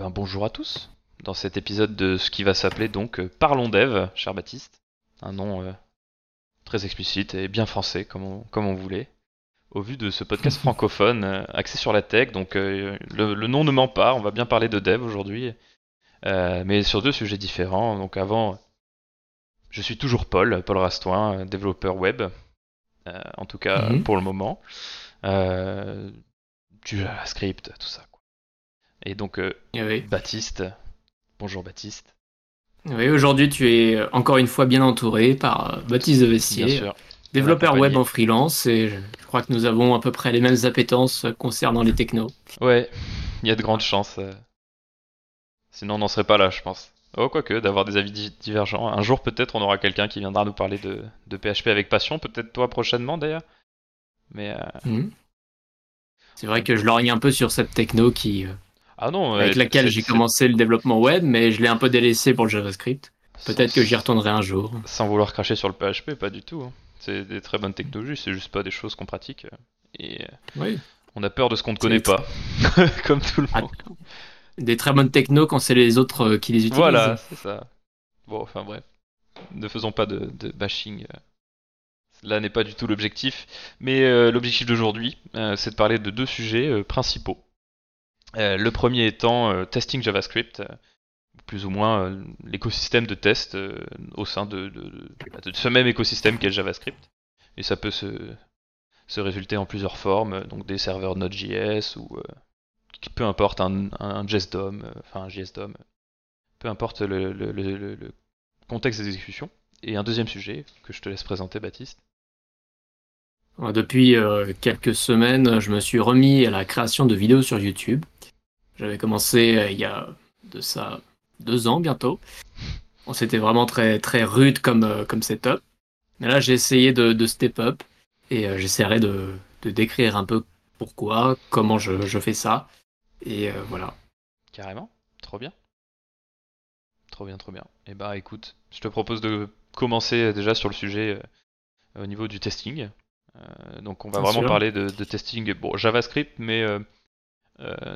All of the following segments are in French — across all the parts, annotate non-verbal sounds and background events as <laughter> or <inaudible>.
ben, bonjour à tous. Dans cet épisode de ce qui va s'appeler donc euh, Parlons Dev, cher Baptiste. Un nom euh, très explicite et bien français, comme on, comme on voulait. Au vu de ce podcast <laughs> francophone euh, axé sur la tech, donc euh, le, le nom ne ment pas, on va bien parler de dev aujourd'hui. Mais sur deux sujets différents. Donc avant, je suis toujours Paul, Paul Rastoin, développeur web. En tout cas, Mhm. pour le moment. Du JavaScript, tout ça. Et donc, euh, Eh Oui, Baptiste. Bonjour Baptiste. Oui, aujourd'hui tu es encore une fois bien entouré par euh, Baptiste de sûr. développeur web en freelance, et je je crois que nous avons à peu près les mêmes appétences concernant les technos. Ouais, il y a de grandes chances. euh. Sinon, on n'en serait pas là, je pense. Oh, quoique, d'avoir des avis di- divergents. Un jour, peut-être, on aura quelqu'un qui viendra nous parler de, de PHP avec passion. Peut-être toi prochainement, d'ailleurs. Mais. euh, Mhm. C'est vrai que je lorgne un peu sur cette techno qui, euh, Ah non, avec laquelle j'ai commencé le développement web, mais je l'ai un peu délaissé pour le JavaScript. Peut-être que j'y retournerai un jour. Sans vouloir cracher sur le PHP, pas du tout. hein. C'est des très bonnes technologies, c'est juste pas des choses qu'on pratique. euh, Et euh, Oui. on a peur de ce qu'on ne connaît pas. <laughs> Comme tout le Ah, monde. Des très bonnes technos quand c'est les autres euh, qui les utilisent. Voilà, c'est ça. Bon, enfin bref. Ne faisons pas de, de bashing. Là n'est pas du tout l'objectif. Mais euh, l'objectif d'aujourd'hui, euh, c'est de parler de deux sujets euh, principaux. Euh, le premier étant euh, testing JavaScript, euh, plus ou moins l'écosystème de test au sein de, ce même écosystème qu'est JavaScript. Et ça peut se, se résulter en plusieurs formes, donc des serveurs Node.js ou peu importe un, un JSDOM, enfin un JSDOM, peu importe le, contexte d'exécution. Et un deuxième sujet que je te laisse présenter, Baptiste. Depuis quelques semaines, je me suis remis à la création de vidéos sur YouTube. J'avais commencé euh, il y a de ça deux ans bientôt. Bon, C'était vraiment très, très rude comme, euh, comme setup. Mais là, j'ai essayé de, de step up et euh, j'essaierai de, de décrire un peu pourquoi, comment je, je fais ça. Et voilà. Carrément Trop bien. Trop bien, trop bien. Et bah écoute, je te propose de commencer déjà sur le sujet au niveau du testing. Donc on va Bien vraiment sûr. parler de, de testing, bon JavaScript, mais euh,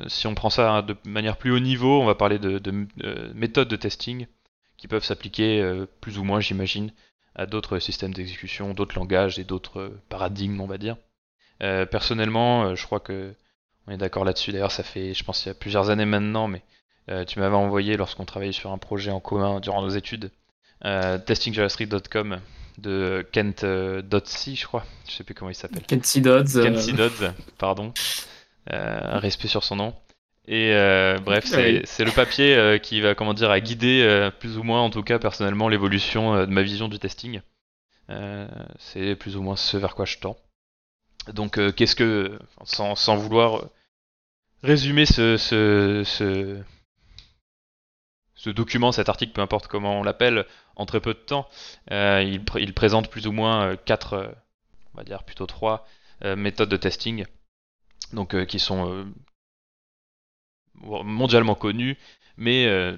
si on prend ça de manière plus haut niveau, on va parler de, de, euh, méthodes de testing qui peuvent s'appliquer euh, plus ou moins, j'imagine, à d'autres systèmes d'exécution, d'autres langages et d'autres euh, paradigmes, on va dire. Euh, personnellement, euh, je crois que on est d'accord là-dessus. D'ailleurs, ça fait, je pense, il y a plusieurs années maintenant, mais euh, tu m'avais envoyé lorsqu'on travaillait sur un projet en commun durant nos études, euh, testingjavascript.com de Kent euh, Dotsi, je crois. Je sais plus comment il s'appelle. Kenzie Dodds. euh, Kent C. Dodds, pardon. Euh, un respect sur son nom. Et euh, bref, c'est Oui. c'est le papier euh, qui va, comment dire, à guider euh, plus ou moins, en tout cas personnellement, l'évolution de ma vision du testing. C'est plus ou moins ce vers quoi je tends. Donc, qu'est-ce que, sans, sans vouloir résumer ce, ce, ce, ce document, cet article, peu importe comment on l'appelle, en très peu de temps, il, pr- il présente plus ou moins quatre, on va dire plutôt trois méthodes de testing, donc euh, qui sont euh, mondialement connues, mais euh,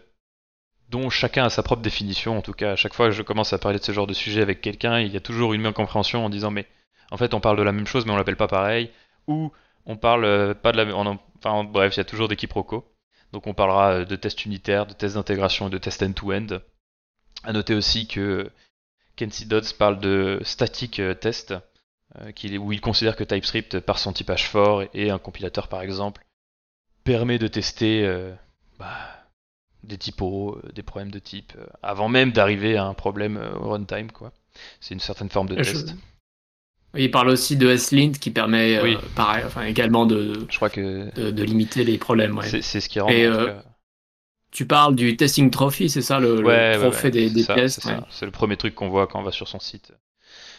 dont chacun a sa propre définition. En tout cas, à chaque fois que je commence à parler de ce genre de sujet avec quelqu'un, il y a toujours une incompréhension en disant mais en fait on parle de la même chose mais on l'appelle pas pareil, ou on parle pas de la même. Enfin bref, il y a toujours des quiproquos. Donc on parlera de tests unitaires, de tests d'intégration et de tests end-to-end. À noter aussi que Kenzie Dodds parle de static test, où il considère que TypeScript, par son typage fort et un compilateur par exemple, permet de tester euh, bah, des typos, euh, des problèmes de type, euh, avant même d'arriver à un problème euh, au runtime. quoi. C'est une certaine forme de je- test. Oui, Il parle aussi de S-Lint qui permet euh, pareil, enfin, également de, Je crois que de, de limiter les problèmes. ouais. c'est ce qui rend. Et, euh, cas- Tu parles du testing trophy, c'est ça le, Ouais, trophée ouais, des, des. C'est le premier truc qu'on voit quand on va sur son site.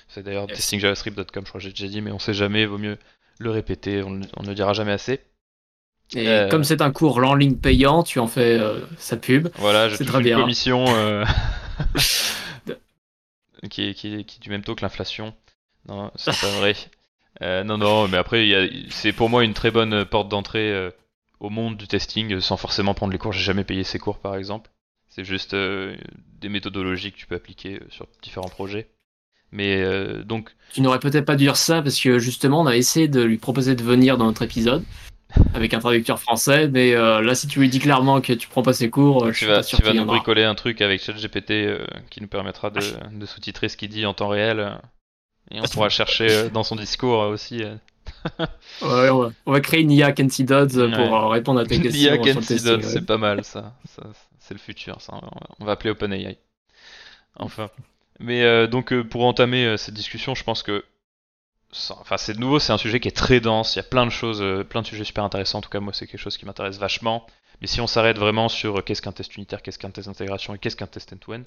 C'est d'ailleurs Yes. testingjavascript.com, je crois que j'ai déjà dit, mais on sait jamais, vaut mieux le répéter, on, ne- on ne le dira jamais assez. Et Euh, comme c'est un cours en ligne payant, tu en fais euh, sa pub. Voilà, je C'est très une bien. commission euh, <laughs> <laughs> qui, est, qui, est, qui est du même taux que l'inflation. Non, c'est pas vrai. Non, non, mais après, il y a- c'est pour moi une très bonne porte d'entrée au monde du testing, sans forcément prendre les cours. J'ai jamais payé ces cours, par exemple. C'est juste des méthodologies que tu peux appliquer sur différents projets. Mais euh, donc, Tu n'aurais peut-être pas dû dire ça parce que justement, on a essayé de lui proposer de venir dans notre épisode. avec un traducteur français, mais là, si tu lui dis clairement que tu prends pas ses cours, tu vas, tu vas nous bricoler un truc avec ChatGPT qui nous permettra de, de sous-titrer ce qu'il dit en temps réel. Et on pourra chercher dans son discours aussi <laughs> ouais, on, va, créer une IA Kenzie Dodds pour euh, répondre à tes <laughs> questions. IA Kenzie Dodds, c'est pas mal ça. c'est le futur, ça. On va appeler OpenAI. Enfin. Mais euh, donc euh, pour entamer cette discussion, je pense que enfin c'est de nouveau, c'est un sujet qui est très dense. Il y a plein de choses, plein de sujets super intéressants. En tout cas, moi, c'est quelque chose qui m'intéresse vachement. Mais si on s'arrête vraiment sur qu'est-ce qu'un test unitaire, qu'est-ce qu'un test d'intégration et qu'est-ce qu'un test end-to-end,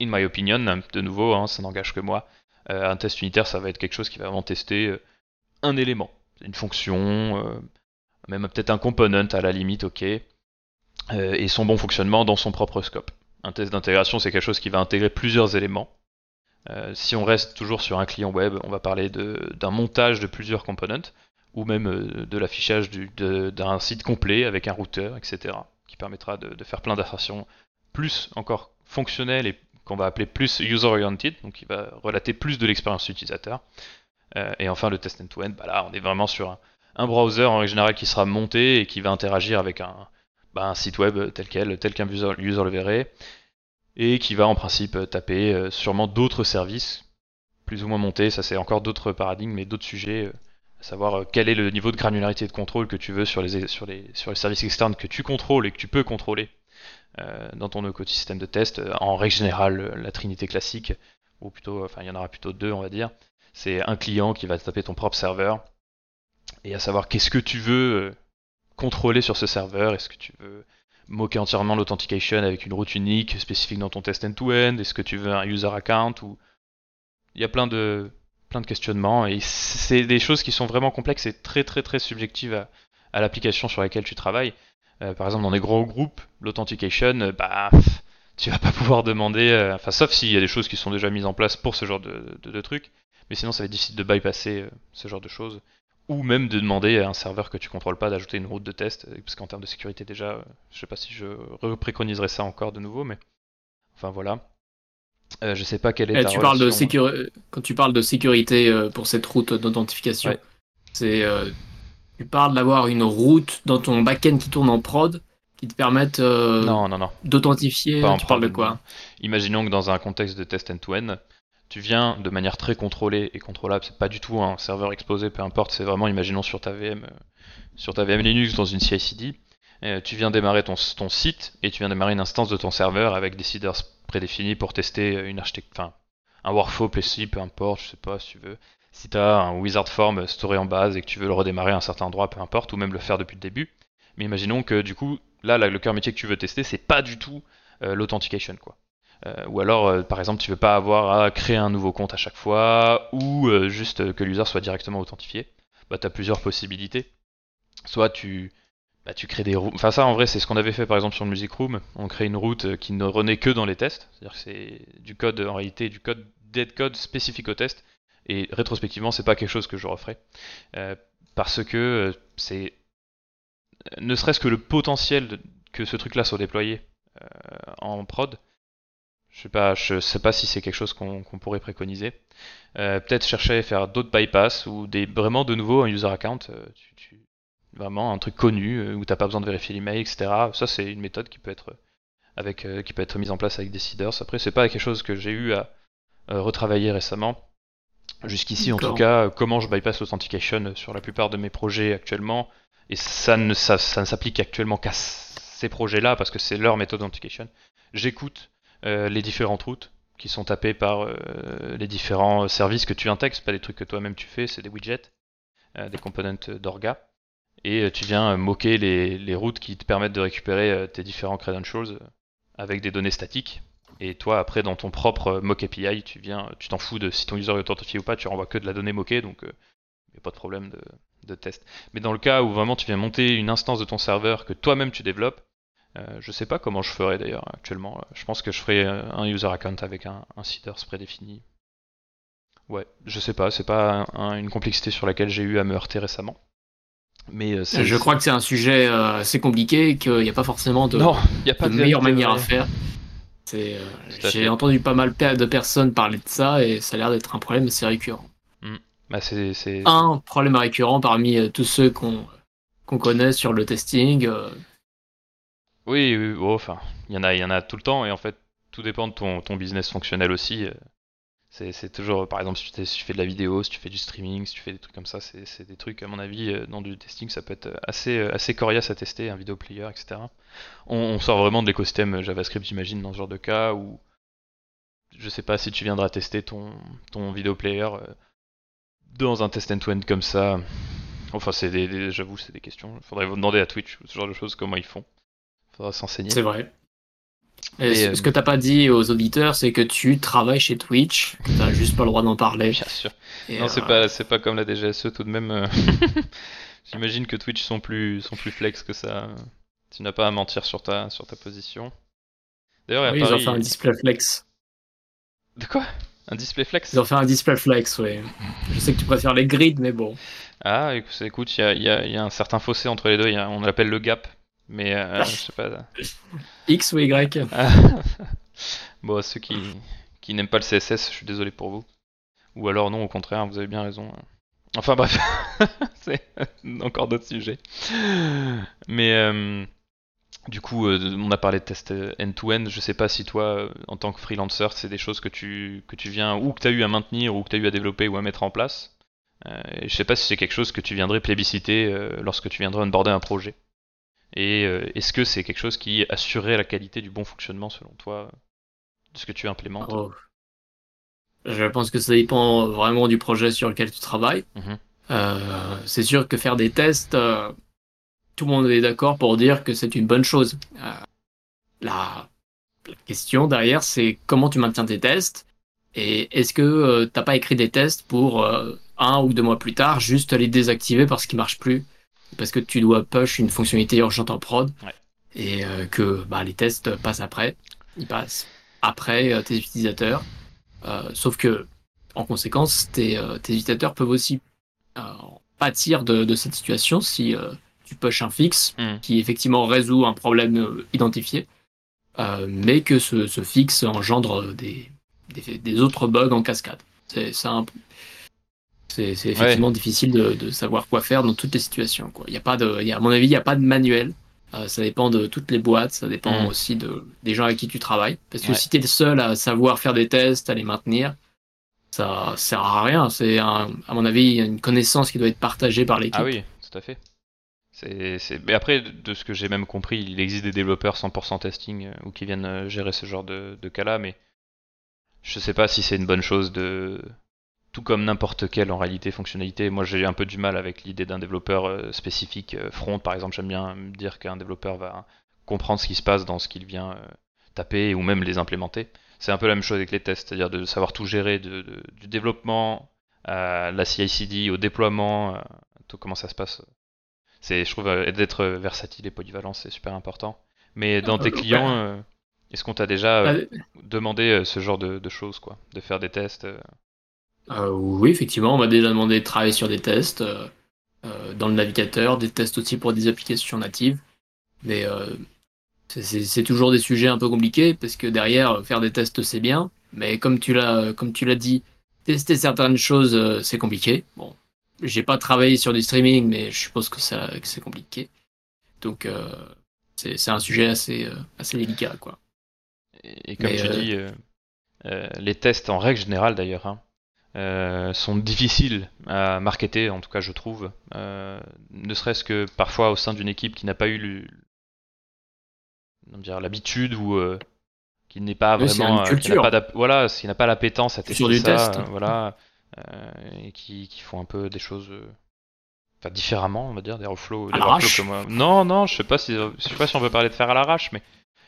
in my opinion, de nouveau, hein, ça n'engage que moi. un test unitaire, ça va être quelque chose qui va vraiment tester un élément, une fonction, euh, même peut-être un component à la limite, ok, euh, et son bon fonctionnement dans son propre scope. Un test d'intégration, c'est quelque chose qui va intégrer plusieurs éléments. Euh, si on reste toujours sur un client web, on va parler d'un montage de plusieurs components, ou même de l'affichage d'un site complet avec un routeur, etc., qui permettra de, faire plein d'assertions plus encore fonctionnelles et qu'on va appeler plus user-oriented, donc qui va relater plus de l'expérience utilisateur. Euh, et enfin, le test end-to-end, bah là, on est vraiment sur un, browser en général qui sera monté et qui va interagir avec un, bah, un site web tel quel, tel qu'un user, le verrait, et qui va en principe taper euh, sûrement d'autres services, plus ou moins montés, ça c'est encore d'autres paradigmes, mais d'autres sujets, euh, à savoir quel est le niveau de granularité de contrôle que tu veux sur les, sur les, services externes que tu contrôles et que tu peux contrôler dans ton écosystème de test. En règle générale, la trinité classique, ou plutôt, enfin il y en aura plutôt deux on va dire, c'est un client qui va taper ton propre serveur et à savoir qu'est-ce que tu veux euh, contrôler sur ce serveur. Est-ce que tu veux moquer entièrement l'authentication avec une route unique spécifique dans ton test end-to-end? Est-ce que tu veux un user account ou il y a plein de questionnements et c'est des choses qui sont vraiment complexes et très très très subjectives à, l'application sur laquelle tu travailles. Euh, par exemple, dans des gros groupes, l'authentication, euh, bah tu vas pas pouvoir demander, enfin sauf s'il y a des choses qui sont déjà mises en place pour ce genre de, de, de trucs, mais sinon ça va être difficile de bypasser euh, ce genre de choses. Ou même de demander à un serveur que tu contrôles pas d'ajouter une route de test, euh, parce qu'en termes de sécurité déjà, euh, je sais pas si je préconiserais ça encore de nouveau, mais enfin voilà. je sais pas quelle est eh, tu parles de Quand tu parles de sécurité pour cette route d'authentification, c'est tu parles d'avoir une route dans ton backend qui tourne en prod qui te permette non, non, non. d'authentifier. Tu parles de quoi Imaginons que dans un contexte de test end-to-end, tu viens de manière très contrôlée et contrôlable, c'est pas du tout un serveur exposé, peu importe, c'est vraiment, imaginons sur ta VM, euh, sur ta VM Linux dans une CI/CD, euh, tu viens démarrer ton, site et tu viens démarrer une instance de ton serveur avec des seeders prédéfinis pour tester une architecture, un workflow PCI, peu importe, je sais pas si tu veux. Si tu as un wizard form storé en base et que tu veux le redémarrer à un certain endroit, peu importe, ou même le faire depuis le début. Mais imaginons que du coup, là, le cœur métier que tu veux tester, c'est pas du tout euh, l'authentication, quoi. Euh, ou alors, euh, par exemple, tu veux pas avoir à créer un nouveau compte à chaque fois, ou euh, juste que l'user soit directement authentifié. Bah, tu as plusieurs possibilités. Soit tu, bah, tu crées des routes. Enfin, ça, en vrai, c'est ce qu'on avait fait par exemple sur le Music Room. On crée une route qui ne renaît que dans les tests. C'est-à-dire que c'est du code, en réalité, du code dead code spécifique au test. Et rétrospectivement, c'est pas quelque chose que je referai. parce que c'est. Ne serait-ce que le potentiel que ce truc-là soit déployé en prod, je sais pas, je sais pas si c'est quelque chose qu'on pourrait préconiser. Euh, peut-être chercher à faire d'autres bypass ou des vraiment de nouveau un user account, euh, vraiment un truc connu euh, où t'as pas besoin de vérifier l'email, etc. Ça c'est une méthode qui peut être avec qui peut être mise en place avec des seeders. Après c'est pas quelque chose que j'ai eu à retravailler récemment. Jusqu'ici en tout cas, comment je bypass l'authentication sur la plupart de mes projets actuellement, et ça ne, ça, ça ne s'applique actuellement qu'à ces projets-là parce que c'est leur méthode d'authentication. J'écoute les différentes routes qui sont tapées par euh, les différents services que tu intègres, pas des trucs que toi-même tu fais, c'est des widgets, euh, des components d'orga. Et tu viens moquer les, routes qui te permettent de récupérer tes différents credentials avec des données statiques. Et toi, après, dans ton propre mock API, tu viens, tu t'en fous de si ton user est authentifié ou pas, tu renvoies que de la donnée moquée, donc il n'y a pas de problème de, de, test. Mais dans le cas où vraiment tu viens monter une instance de ton serveur que toi-même tu développes, euh, je sais pas comment je ferais d'ailleurs actuellement. Je pense que je ferais euh, un user account avec un, un seeders prédéfini. Ouais, je sais pas, c'est pas une complexité sur laquelle j'ai eu à me heurter récemment. Mais euh, je crois que c'est un sujet assez compliqué, qu'il n'y a pas forcément de, non, y a pas de, meilleure manière à faire. J'ai entendu pas mal de personnes parler de ça et ça a l'air d'être un problème assez récurrent. Hmm. Bah, c'est un problème récurrent parmi tous ceux qu'on qu'on connaît sur le testing. Oui, oui, oh, enfin, il y en a, il y en a tout le temps, et en fait, tout dépend de ton, ton business fonctionnel aussi. C'est toujours, par exemple, si tu, fais de la vidéo, si tu fais du streaming, si tu fais des trucs comme ça, c'est des trucs, à mon avis, euh, dans du testing, ça peut être assez, euh, assez coriace à tester, un vidéo player, etc. On, sort vraiment de l'écosystème JavaScript, j'imagine, dans ce genre de cas où je sais pas si tu viendras tester ton, ton vidéo player euh, dans un test end-to-end comme ça. Enfin, c'est des, j'avoue, c'est des questions. Il faudrait vous demander à Twitch, ce genre de choses, comment ils font. Faudra s'enseigner. C'est vrai. Et ce que t'as pas dit aux auditeurs, c'est que tu travailles chez Twitch. T'as <laughs> juste pas le droit d'en parler. Bien sûr. non, c'est pas, c'est pas comme la DGSE tout de même. Euh, <laughs> j'imagine que Twitch sont plus, sont plus flex que ça. Tu n'as pas à mentir sur ta, sur ta position. D'ailleurs, oui, ils ont fait un display flex. De quoi? Un display flex? Ils ont fait un display flex, oui. Je sais que tu préfères les grids, mais bon. Ah, écoute, il y a, y, a, y a, un certain fossé entre les deux. on l'appelle le gap. Mais euh, <laughs> je sais pas. X ou Y <laughs> Bon, ceux qui, qui n'aiment pas le CSS, je suis désolé pour vous. Ou alors non, au contraire, vous avez bien raison. Enfin bref, <laughs> c'est encore d'autres sujets. Mais euh, du coup, euh, on a parlé de test end-to-end. Je sais pas si toi, en tant que freelancer, c'est des choses que tu, que tu viens, ou que tu as eu à maintenir, ou que tu as eu à développer ou à mettre en place. et je sais pas si c'est quelque chose que tu viendrais plébisciter lorsque tu viendrais onboarder un projet. Et euh, est-ce que c'est quelque chose qui assurerait la qualité du bon fonctionnement selon toi de ce que tu implémentes? Oh. Je pense que ça dépend vraiment du projet sur lequel tu travailles. Mhm. Euh, c'est sûr que faire des tests, euh, tout le monde est d'accord pour dire que c'est une bonne chose. La, la, question derrière, c'est comment tu maintiens tes tests et est-ce que tu t'as pas écrit des tests pour un ou deux mois plus tard juste les désactiver parce qu'ils marchent plus? Parce que tu dois push une fonctionnalité urgente en prod et euh, que bah, les tests passent après. Ils passent après euh, tes utilisateurs. Euh, sauf que, en conséquence, tes, utilisateurs peuvent aussi pâtir de, cette situation si tu push un fixe hmm. qui effectivement résout un problème identifié, mais que ce, fixe engendre des, des, autres bugs en cascade. C'est un, c'est effectivement difficile de, savoir quoi faire dans toutes les situations. Quoi. Y a pas de, y a, à mon avis, il n'y a pas de manuel. Euh, ça dépend de toutes les boîtes, ça dépend mm. aussi de, des gens avec qui tu travailles. Parce que si tu es le seul à savoir faire des tests, à les maintenir, ça sert à rien. C'est, à mon avis, une connaissance qui doit être partagée par l'équipe. Ah oui, tout à fait. C'est, Mais après, de ce que j'ai même compris, il existe des développeurs 100% testing euh, ou qui viennent euh, gérer ce genre de, de cas-là, mais je sais pas si c'est une bonne chose de tout comme n'importe quelle en réalité fonctionnalité. Moi j'ai un peu du mal avec l'idée d'un développeur euh, spécifique euh, front par exemple. J'aime bien me dire qu'un développeur va comprendre ce qui se passe dans ce qu'il vient euh, taper ou même les implémenter. C'est un peu la même chose avec les tests, c'est-à-dire de savoir tout gérer du développement à la CI/CD au déploiement, tout comment ça se passe. C'est, je trouve, d'être versatile et polyvalent, c'est super important. Mais dans tes clients, est-ce qu'on t'a déjà demandé ce genre de, de, choses, quoi, de faire des tests euh, oui, effectivement, on m'a déjà demandé de travailler sur des tests euh, euh, dans le navigateur, des tests aussi pour des applications natives. Mais c'est toujours des sujets un peu compliqués parce que derrière, faire des tests, c'est bien. Mais comme tu l'as comme tu l'as dit, tester certaines choses, c'est compliqué. Bon, j'ai pas travaillé sur du streaming, mais je suppose que, ça, que c'est compliqué. Donc, c'est un sujet assez, assez délicat, quoi. Et, comme tu dis, les tests en règle générale d'ailleurs, hein, euh, sont difficiles à marketer, en tout cas je trouve. Euh, ne serait-ce que parfois au sein d'une équipe qui n'a pas eu l'habitude ou euh, qui n'est pas vraiment, qui n'a pas voilà, qui n'a pas l'appétence à tester ça, voilà, et qui, qui, font un peu des choses. Enfin, différemment, on va dire, des reflows, des comme Non, non, je sais pas si, je sais pas si on peut parler de faire à l'arrache, mais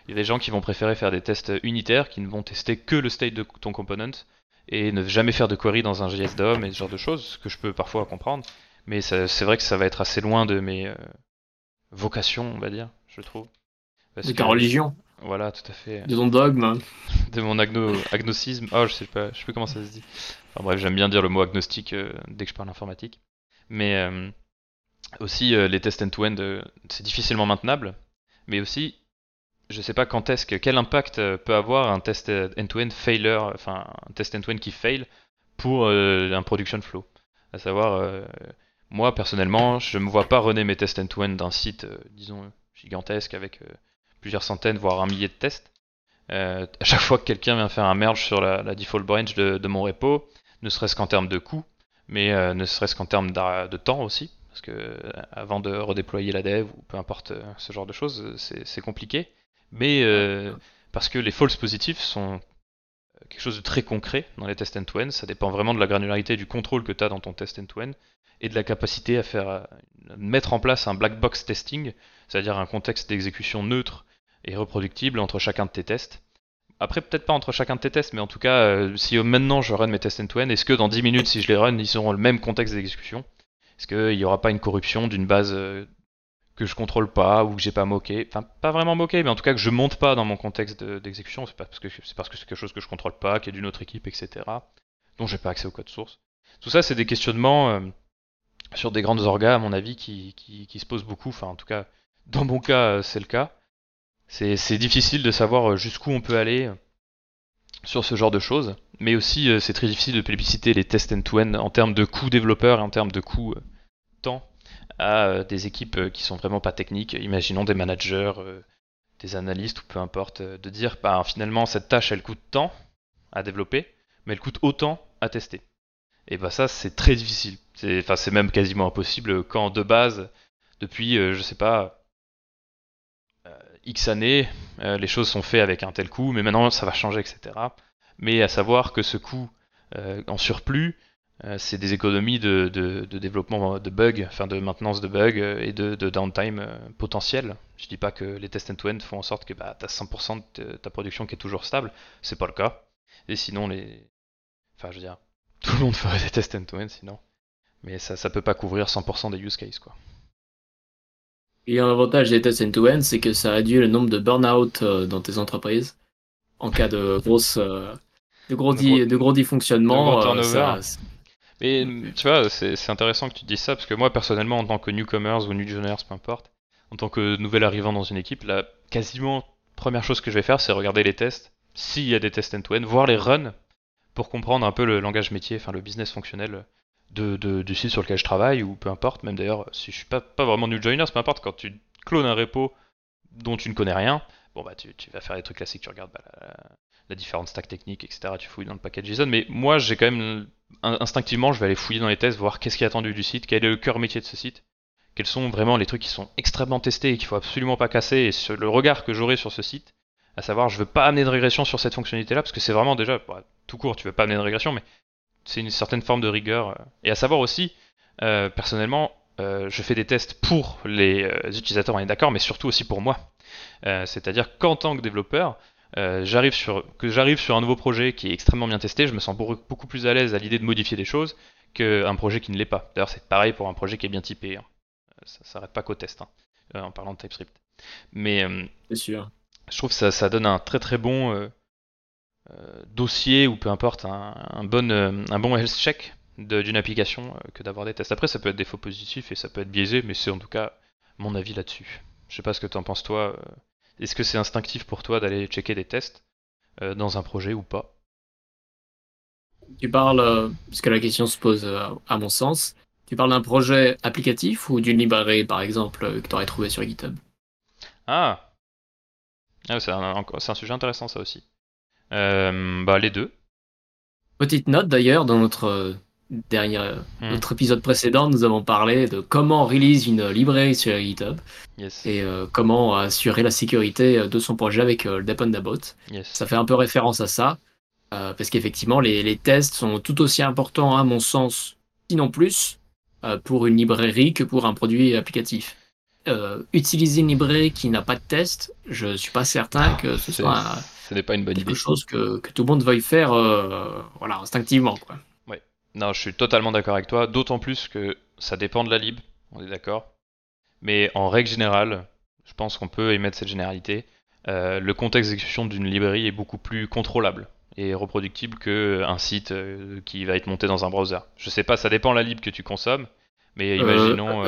il y a des gens qui vont préférer faire des tests unitaires, qui ne vont tester que le state de ton component, et ne jamais faire de query dans un JS DOM et ce genre de choses, ce que je peux parfois comprendre. Mais c'est vrai que ça va être assez loin de mes euh, vocations, on va dire, je trouve. de ta religion. Voilà, tout à fait. De ton dogme. <laughs> De mon agno agnocisme. Oh, je sais pas, je sais plus comment ça se dit. Enfin bref, j'aime bien dire le mot agnostique euh, dès que je parle informatique. Mais euh, aussi, les tests end-to-end, c'est difficilement maintenable. Mais aussi, je sais pas quand est-ce que quel impact euh, peut avoir un test end-to-end failure, enfin un test end-to-end qui fail pour euh, un production flow? À savoir, euh, moi personnellement, je me vois pas runner mes tests end-to-end d'un site, euh, disons, gigantesque avec euh, plusieurs centaines, voire un millier de tests. à chaque fois que quelqu'un vient faire un merge sur la, default branch de, mon repo, ne serait-ce qu'en termes de coût, mais ne serait-ce qu'en termes de temps aussi, parce que avant de redéployer la dev ou peu importe ce genre de choses, c'est compliqué. Mais parce que les false positifs sont quelque chose de très concret dans les tests end-to-end. Ça dépend vraiment de la granularité du contrôle que tu as dans ton test end-to-end et de la capacité à faire euh, mettre en place un black box testing, c'est-à-dire un contexte d'exécution neutre et reproductible entre chacun de tes tests. Après, peut-être pas entre chacun de tes tests, mais en tout cas, euh, si maintenant je run mes tests end-to-end, est-ce que dans 10 minutes, si je les run, ils auront le même contexte d'exécution? Est-ce qu'il n'y aura pas une corruption d'une base euh, que je contrôle pas ou que j'ai pas moqué, enfin pas vraiment moqué, mais en tout cas que je monte pas dans mon contexte d'exécution, c'est parce que c'est que quelque chose que je contrôle pas, qui est d'une autre équipe, etc. dont j'ai pas accès au code source. Tout ça, c'est des questionnements euh, sur des grandes orgas, à mon avis, qui, se posent beaucoup. Enfin, en tout cas, dans mon cas, euh, c'est le cas. C'est difficile de savoir euh, jusqu'où on peut aller sur ce genre de choses, mais aussi c'est très difficile de publiciter les tests end-to-end en termes de coûts développeurs et en termes de coûts temps à euh, des équipes euh, qui sont vraiment pas techniques, imaginons des managers, euh, des analystes ou peu importe, de dire bah, finalement cette tâche elle coûte tant à développer, mais elle coûte autant à tester. Et bah ça c'est très difficile. Enfin c'est même quasiment impossible quand de base depuis je sais pas X années les choses sont faites avec un tel coût, mais maintenant ça va changer etc. Mais à savoir que ce coût en surplus c'est des économies de, développement de bugs, enfin de maintenance de bugs euh, et de, downtime euh, potentiel. Je dis pas que les tests end-to-end font en sorte que bah, tu as 100% de ta production qui est toujours stable, c'est pas le cas. Et sinon, les. Enfin, je veux dire, <laughs> tout le monde ferait des tests end-to-end sinon. Mais ça, ça peut pas couvrir 100% des use cases, quoi. Et un avantage des tests end-to-end, c'est que ça réduit le nombre de burn-out dans tes entreprises en cas de grosse. de gros, de gros dysfonctionnements. Mais tu vois, c'est intéressant que tu dises ça parce que moi personnellement, en tant que newcomers ou newjoners, peu importe, en tant que nouvel arrivant dans une équipe, la quasiment première chose que je vais faire, c'est regarder les tests, s'il y a des tests end-to-end, voir les runs pour comprendre un peu le langage métier, enfin le business fonctionnel de, du site sur lequel je travaille ou peu importe. Même d'ailleurs, si je suis pas, pas vraiment new joiner, peu importe, quand tu clones un repo dont tu ne connais rien, bon bah tu, vas faire les trucs classiques, tu regardes bah, la, la différente stack technique, etc. Tu fouilles dans le paquet JSON, mais moi j'ai quand même instinctivement, je vais aller fouiller dans les tests, voir qu'est-ce qui est attendu du site, quel est le cœur métier de ce site, quels sont vraiment les trucs qui sont extrêmement testés et qu'il faut absolument pas casser, et le regard que j'aurai sur ce site, à savoir, je veux pas amener de régression sur cette fonctionnalité-là, parce que c'est vraiment déjà, tout court, tu veux pas amener de régression, mais c'est une certaine forme de rigueur. Euh. Et à savoir aussi, euh, personnellement, euh, je fais des tests pour les utilisateurs, on est d'accord, mais surtout aussi pour moi. C'est-à-dire qu'en tant que développeur, euh, j'arrive sur, que j'arrive sur un nouveau projet qui est extrêmement bien testé, je me sens beaucoup plus à l'aise à l'idée de modifier des choses qu'un projet qui ne l'est pas. D'ailleurs, c'est pareil pour un projet qui est bien typé. Hein. Euh, ça s'arrête pas qu'au test, hein, euh, en parlant de TypeScript. Mais sûr. je trouve que ça, ça, donne un très très bon dossier ou peu importe, un, bon, un bon health check d'une application que d'avoir des tests. Après, ça peut être des faux positifs et ça peut être biaisé, mais c'est en tout cas mon avis là-dessus. Je sais pas ce que tu en penses toi, est-ce que c'est instinctif pour toi d'aller checker des tests euh, dans un projet ou pas? Tu parles, euh, puisque la question se pose euh, à mon sens, tu parles d'un projet applicatif ou d'une librairie par exemple que tu aurais trouvé sur GitHub? Ah, ah c'est un, un, sujet intéressant ça aussi. bah les deux. Petite note d'ailleurs dans notre dernier hmm. notre épisode précédent, nous avons parlé de comment release une librairie sur GitHub et euh, comment assurer la sécurité euh, de son projet avec euh, le Dependabot. Ça fait un peu référence à ça, parce qu'effectivement, les, les, tests sont tout aussi importants, à mon sens, sinon plus, pour une librairie que pour un produit applicatif. utiliser une librairie qui n'a pas de test, je suis pas certain que ce soit ce n'est pas une bonne quelque idée. chose que, que, tout le monde veuille faire voilà, instinctivement. Quoi. Non, je suis totalement d'accord avec toi, d'autant plus que ça dépend de la lib, on est d'accord. Mais en règle générale, je pense qu'on peut émettre cette généralité. Euh, le contexte d'exécution d'une librairie est beaucoup plus contrôlable et reproductible qu'un site euh, qui va être monté dans un browser. Je sais pas, ça dépend de la lib que tu consommes, mais euh, imaginons.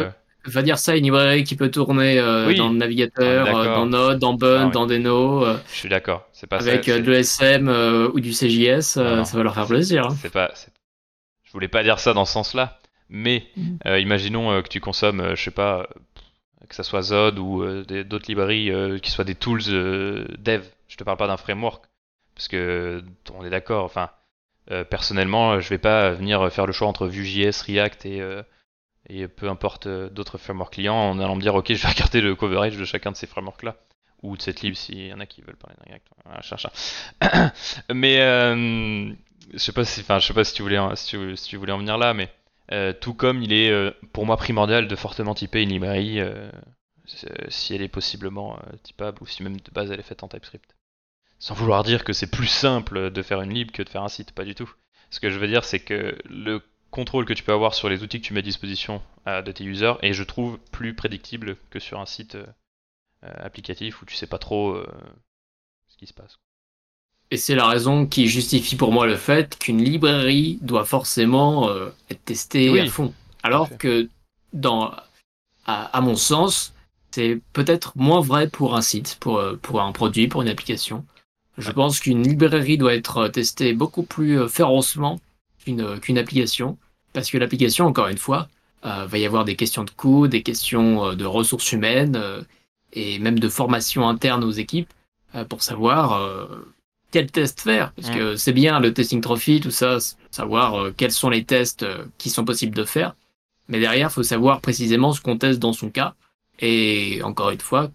va dire ça, une librairie qui peut tourner dans le navigateur, dans Node, dans Bun, ah dans Deno. je suis d'accord. C'est pas avec de l'ESM ou du CJS, ça va leur faire plaisir. Hein. C'est pas, voulais pas dire ça dans ce sens-là, Mais Mhm. euh, imaginons euh, que tu consommes, euh, je sais pas, que ça soit Zod ou d'autres librairies qui soient des tools dev. Je te parle pas d'un framework. Parce que on est d'accord, enfin, personnellement, je vais pas venir faire le choix entre Vue.js, React et, et peu importe d'autres frameworks clients en allant me dire, ok, je vais <laughs> regarder le coverage de chacun de ces frameworks-là. Ou de cette lib s'il y en a qui veulent parler de React. Voilà, cherche <coughs> mais je sais pas si, enfin, je sais pas si tu voulais, si tu, si tu voulais en venir là, mais euh, tout comme il est euh, pour moi primordial de fortement typer une librairie euh, si elle est possiblement euh, typable ou si même de base elle est faite en TypeScript. Sans vouloir dire que c'est plus simple de faire une lib que de faire un site, pas du tout. Ce que je veux dire, c'est que le contrôle que tu peux avoir sur les outils que tu mets à disposition euh, de tes users est, je trouve, plus prédictible que sur un site euh, euh, applicatif où tu sais pas trop euh, ce qui se passe. Et c'est la raison qui justifie pour moi le fait qu'une librairie doit forcément euh, être testée Oui, à fond. Alors que, dans, à, à mon sens, c'est peut-être moins vrai pour un site, pour, euh, pour un produit, pour une application. Je Ouais. pense qu'une librairie doit être euh, testée beaucoup plus férocement qu'une qu'une application. Parce que l'application, encore une fois, euh, va y avoir des questions de coût, des questions de ressources humaines euh, et même de formation interne aux équipes pour savoir quel test faire. Parce que c'est bien le testing trophy, tout ça, savoir euh, quels sont les tests euh, qui sont possibles de faire. Mais derrière, il faut savoir précisément ce qu'on teste dans son cas. Et encore une fois,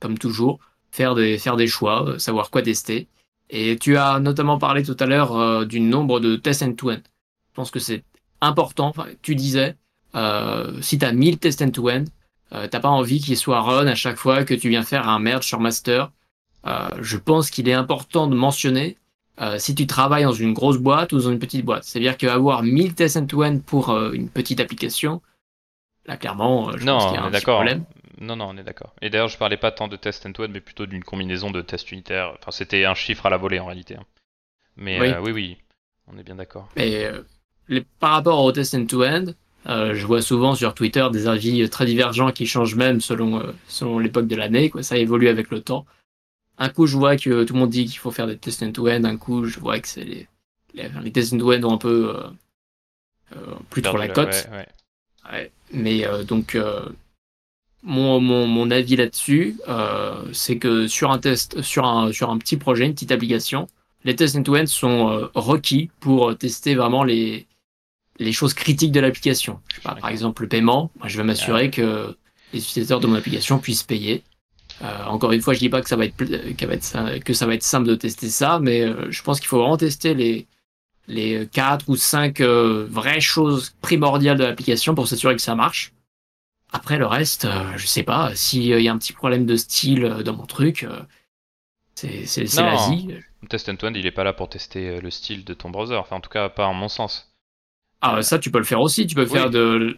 comme toujours, faire des, faire des choix, euh, savoir quoi tester. Et tu as notamment parlé tout à l'heure euh, du nombre de tests end-to-end. Je pense que c'est important. Enfin, tu disais, euh, si tu as 1000 tests end-to-end, euh, t'as pas envie qu'ils soient run à chaque fois que tu viens faire un merge sur master. Euh, je pense qu'il est important de mentionner euh, si tu travailles dans une grosse boîte ou dans une petite boîte. C'est-à-dire qu'avoir 1000 tests end-to-end pour euh, une petite application, là clairement, je Non, pense qu'il y a un petit d'accord. problème. Non, non, on est d'accord. Et d'ailleurs, je parlais pas tant de tests end-to-end, mais plutôt d'une combinaison de tests unitaires. Enfin, c'était un chiffre à la volée en réalité. hein. Mais Oui. euh, oui, oui, on est bien d'accord. Mais euh, les- par rapport au test end-to-end, euh, je vois souvent sur Twitter des avis très divergents qui changent même selon, selon l'époque de l'année. quoi. Ça évolue avec le temps. Un coup, je vois que tout le monde dit qu'il faut faire des tests end-to-end. Un coup, je vois que c'est les, les, les tests end-to-end ont un peu euh, euh, plus trop la cote. ouais, ouais. Ouais. Mais euh, donc, euh, mon, mon, mon avis là-dessus, c'est que sur un test, sur un, sur un petit projet, une petite application, les tests end-to-end sont requis pour tester vraiment les, les choses critiques de l'application. Par exemple, le paiement. Moi, je vais m'assurer que les utilisateurs de mon application puissent payer. Euh, encore une fois, je dis pas que ça va être, pl- que, va être, sim- que ça va être simple de tester ça, mais euh, je pense qu'il faut vraiment tester les, les quatre ou cinq euh, vraies choses primordiales de l'application pour s'assurer que ça marche. Après le reste, euh, je sais pas, s'il y a un petit problème de style euh, dans mon truc, euh, c'est l'Asie. Test end-to-end, il est pas là pour tester euh, le style de ton browser. Enfin, en tout cas, pas en mon sens. Ah, ça, tu peux le faire aussi. Tu peux Oui. faire de,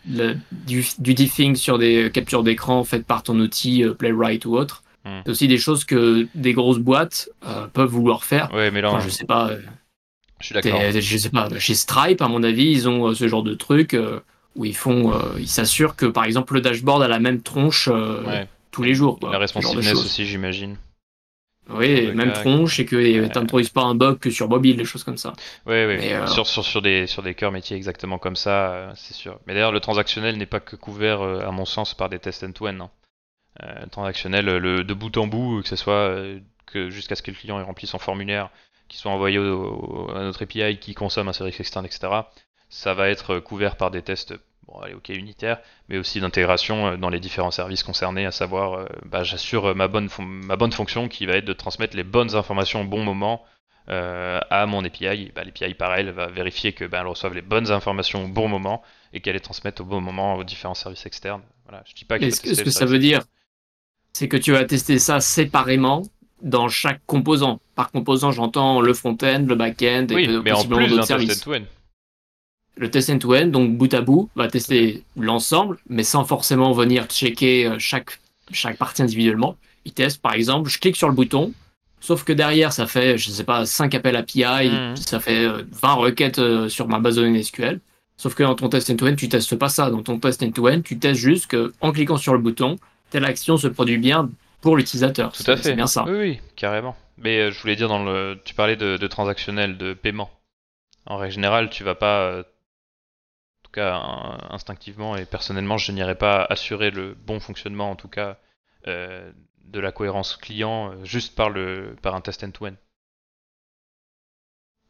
du, du diffing sur des captures d'écran faites par ton outil euh, Playwright ou autre. Hmm. C'est aussi des choses que des grosses boîtes euh, peuvent vouloir faire. Ouais, mais là, Enfin, je sais pas. euh, je suis d'accord. Je sais pas, chez Stripe, à mon avis, ils ont euh, ce genre de truc où ils font, ils s'assurent que par exemple le dashboard a la même tronche Ouais. tous les jours. quoi, La responsiveness aussi, j'imagine. Oui, même tronche et que euh, t'introduises pas un bug que sur mobile, des choses comme ça. Ouais. Mais, euh, Sur, sur, sur des, sur des cœurs métiers exactement comme ça, euh, c'est sûr. Mais d'ailleurs, le transactionnel n'est pas que couvert, euh, à mon sens, par des tests end-to-end. hein. Euh, le transactionnel, le, de bout en bout, que ce soit que jusqu'à ce que le client ait rempli son formulaire, qu'il soit envoyé au- au- à notre API, qui consomme un service externe, etc. Ça va être couvert par des tests, bon, allez, ok, unitaires, mais aussi d'intégration euh, dans les différents services concernés, à savoir, euh, bah, j'assure euh, ma bonne, ma bonne fonction qui va être de transmettre les bonnes informations au bon moment euh, à mon API. Bah, L'API, pareil, elle va vérifier que bah, elle reçoive les bonnes informations au bon moment et qu'elle les transmette au bon moment aux différents services externes. Voilà, je dis pas ce que, ce que ça veut dire, c'est que tu vas tester ça séparément dans chaque composant? Par composant, j'entends le front-end, le back-end et Oui, mais en plus services. Le test end-to-end, donc bout à bout, va tester l'ensemble, mais sans forcément venir checker euh, chaque, chaque partie individuellement. Il teste, par exemple, je clique sur le bouton, sauf que derrière, ça fait, je sais pas, 5 appels API, Mhm. ça fait euh, 20 requêtes euh, sur ma base de données SQL. Sauf que dans ton test end-to-end, tu testes pas ça. Dans ton test end-to-end, tu testes juste que, en cliquant sur le bouton, telle action se produit bien pour l'utilisateur. Tout à C'est- fait. C'est bien ça. Oui, oui, carrément. Mais euh, je voulais dire dans le, tu parlais de, de transactionnel, de paiement. En règle générale, tu vas pas euh, tout cas instinctivement et personnellement, je n'irais pas assurer le bon fonctionnement, en tout cas, de la cohérence client juste par, le, par un test end-to-end.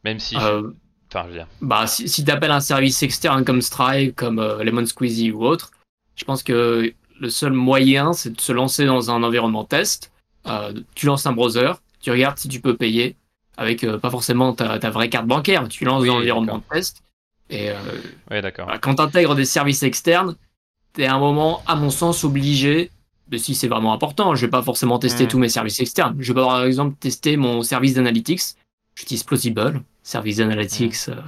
Même si. Enfin, je veux dire. Bah, si, si tu appelles un service externe comme Stripe, comme Lemon Squeezy ou autre, je pense que le seul moyen, c'est de se lancer dans un environnement test. tu lances un browser, tu regardes si tu peux payer avec euh, pas forcément ta, vraie carte bancaire. Tu lances dans l'environnement test. Et euh, d'accord. Bah, quand tu intègres des services externes, tu es à un moment, à mon sens, obligé, de, si c'est vraiment important, je vais pas forcément tester hmm. tous mes services externes. Je vais par exemple tester mon service d'analytics. J'utilise Plausible, service d'analytics hmm. euh,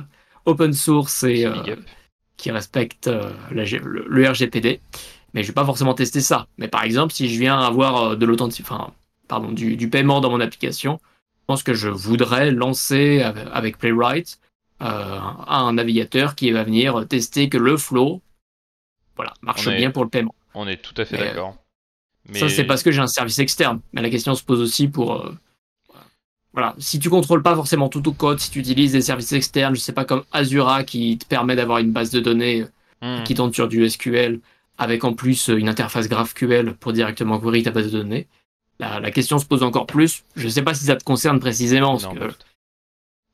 open source et qui respecte le, RGPD. Mais je vais pas forcément tester ça. Mais par exemple, si je viens avoir de enfin, pardon, du, du, paiement dans mon application, je pense que je voudrais lancer avec Playwright euh, un navigateur qui va venir tester que le flow voilà, marche bien pour le paiement. On est tout à fait d'accord. Mais... Ça, c'est parce que j'ai un service externe. Mais la question se pose aussi pour. Euh, voilà, si tu contrôles pas forcément tout au code, si tu utilises des services externes, je sais pas comme Azura qui te permet d'avoir une base de données hmm. qui tourne sur du SQL, avec en plus une interface GraphQL pour directement query ta base de données la, question se pose encore plus. Je sais pas si ça te concerne précisément, parce que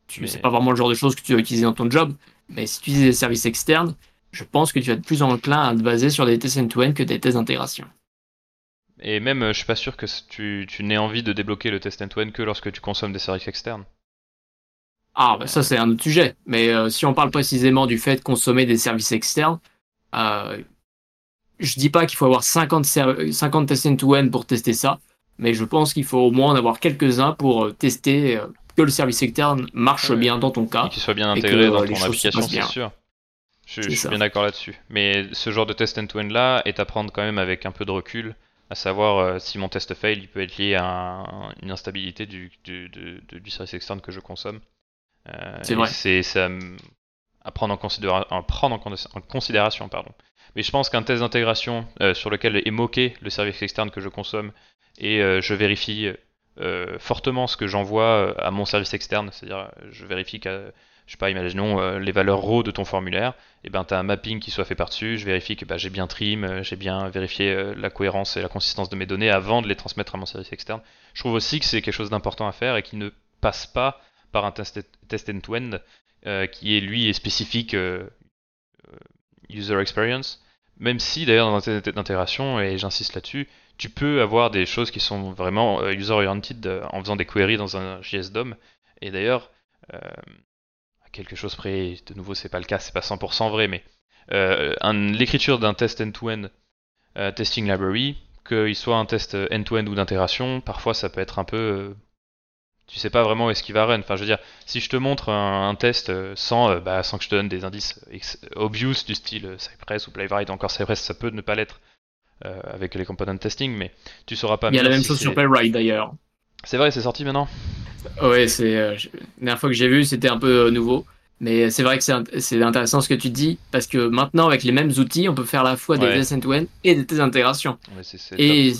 tu sais pas vraiment le genre de choses que tu vas utiliser dans ton job, mais si tu utilises des services externes, je pense que tu vas être plus enclin à te baser sur des tests end-to-end que des tests d'intégration. Et même, euh, je suis pas sûr que tu, tu n'aies envie de débloquer le test end-to-end que lorsque tu consommes des services externes. Ah, bah ça c'est un autre sujet. Mais euh, si on parle précisément du fait de consommer des services externes, euh, je dis pas qu'il faut avoir 50, 50 tests end-to-end pour tester ça mais je pense qu'il faut au moins en avoir quelques-uns pour euh, tester euh, que le service externe marche bien dans ton cas. Et qu'il soit bien intégré dans ton application, c'est sûr. Je, suis bien d'accord là-dessus. Mais ce genre de test end-to-end là est à prendre quand même avec un peu de recul, à savoir euh, si mon test fail, il peut être lié à une instabilité du, du, du, service externe que je consomme. c'est vrai. C'est à prendre en, prendre en, considération. Pardon. Mais je pense qu'un test d'intégration sur lequel est moqué le service externe que je consomme et euh, je vérifie euh, fortement ce que j'envoie euh, à mon service externe, c'est-à-dire je vérifie que je sais pas, imaginons les valeurs raw de ton formulaire, et ben tu as un mapping qui soit fait par-dessus, je vérifie que bah, j'ai bien trim, j'ai bien vérifié la cohérence et la consistance de mes données avant de les transmettre à mon service externe. Je trouve aussi que c'est quelque chose d'important à faire et qui ne passe pas par un test, end-to-end qui est lui est spécifique user experience, même si d'ailleurs dans d'intégration, et j'insiste là-dessus, tu peux avoir des choses qui sont vraiment euh, user-oriented euh, en faisant des queries dans un JS DOM. Et d'ailleurs, euh, quelque chose près, de nouveau, c'est pas le cas, c'est pas 100% vrai, mais l'écriture d'un test end-to-end testing library, qu'il soit un test end-to-end ou d'intégration, parfois ça peut être un peu tu sais pas vraiment où est-ce qu'il va run. Enfin, je veux dire, si je te montre un, test sans, bah, sans que je te donne des indices obvious du style Cypress ou Playwright, encore Cypress, ça peut ne pas l'être, euh, avec les component testing, mais tu sauras pas. Il y a la même chose sur Playwright d'ailleurs. C'est vrai, c'est sorti maintenant. Ouais, c'est euh, la dernière fois que j'ai vu, c'était un peu euh, nouveau. Mais c'est vrai que c'est intéressant ce que tu dis, parce que maintenant, avec les mêmes outils, on peut faire à la fois des tests end-to-end et des tests d'intégration. et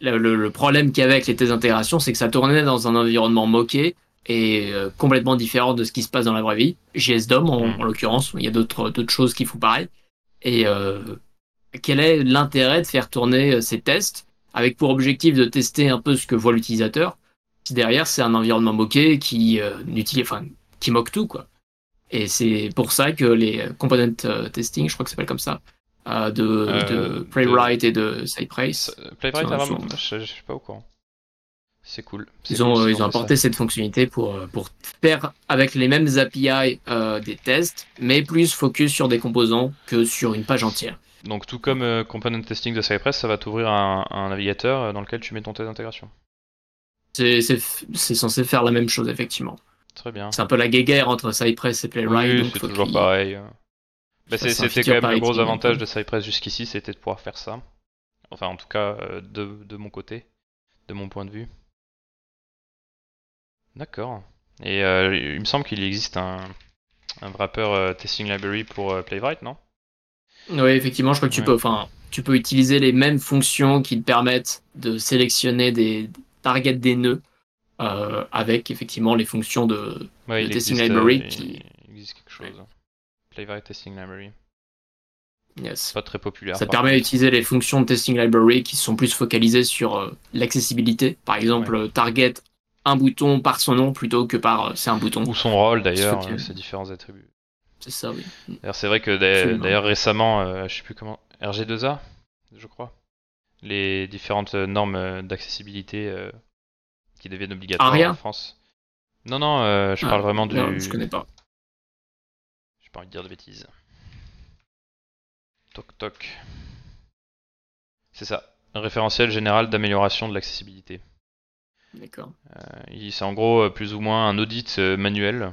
le, problème qu'il y avait avec les tests d'intégration, c'est que ça tournait dans un environnement moqué et complètement différent de ce qui se passe dans la vraie vie. JSDOM, en, mm. en l'occurrence, il y a d'autres choses qui font pareil. Et quel est l'intérêt de faire tourner euh, ces tests avec pour objectif de tester un peu ce que voit l'utilisateur si derrière c'est un environnement moqué qui euh, enfin, qui moque tout quoi. Et c'est pour ça que les component euh, testing, je crois que ça s'appelle comme ça, de, Playwright et de Cypress. Playwright, vraiment, je, je, suis pas au courant. C'est cool. Ils ont, ils ont apporté cette fonctionnalité pour, pour faire avec les mêmes API des tests, mais plus focus sur des composants que sur une page entière. Donc tout comme euh, component testing de Cypress, ça va t'ouvrir un, navigateur euh, dans lequel tu mets ton test d'intégration. C'est censé faire la même chose, effectivement. Très bien. C'est un peu la guéguerre entre Cypress et Playwright. Oui, c'est toujours pareil. Bah, c'était quand même le gros avantage de Cypress jusqu'ici, c'était de pouvoir faire ça. Enfin, en tout cas, euh, de, mon côté, de mon point de vue. D'accord. Et il me semble qu'il existe un, un wrapper testing library pour Playwright, non? Oui, effectivement, je crois que tu peux, enfin, tu peux utiliser les mêmes fonctions qui te permettent de sélectionner des targets des nœuds euh, avec effectivement les fonctions de, testing library. Euh, il existe quelque chose. Playwright Testing Library. Yes. Pas très populaire. Ça permet d'utiliser les fonctions de testing library qui sont plus focalisées sur euh, l'accessibilité. Par exemple, target un bouton par son nom plutôt que par c'est un bouton. Ou son rôle d'ailleurs, ses différents attributs. C'est ça, oui. D'ailleurs, c'est vrai que d'ailleurs récemment, euh, je sais plus comment, RG2A, je crois, les différentes euh, normes euh, d'accessibilité euh, qui deviennent obligatoires Aria en France. Non, non, euh, je Ah, parle vraiment du. non, je connais pas. J'ai pas envie de dire de bêtises. Toc toc. C'est ça. Un référentiel général d'amélioration de l'accessibilité. D'accord. C'est en gros plus ou moins un audit manuel.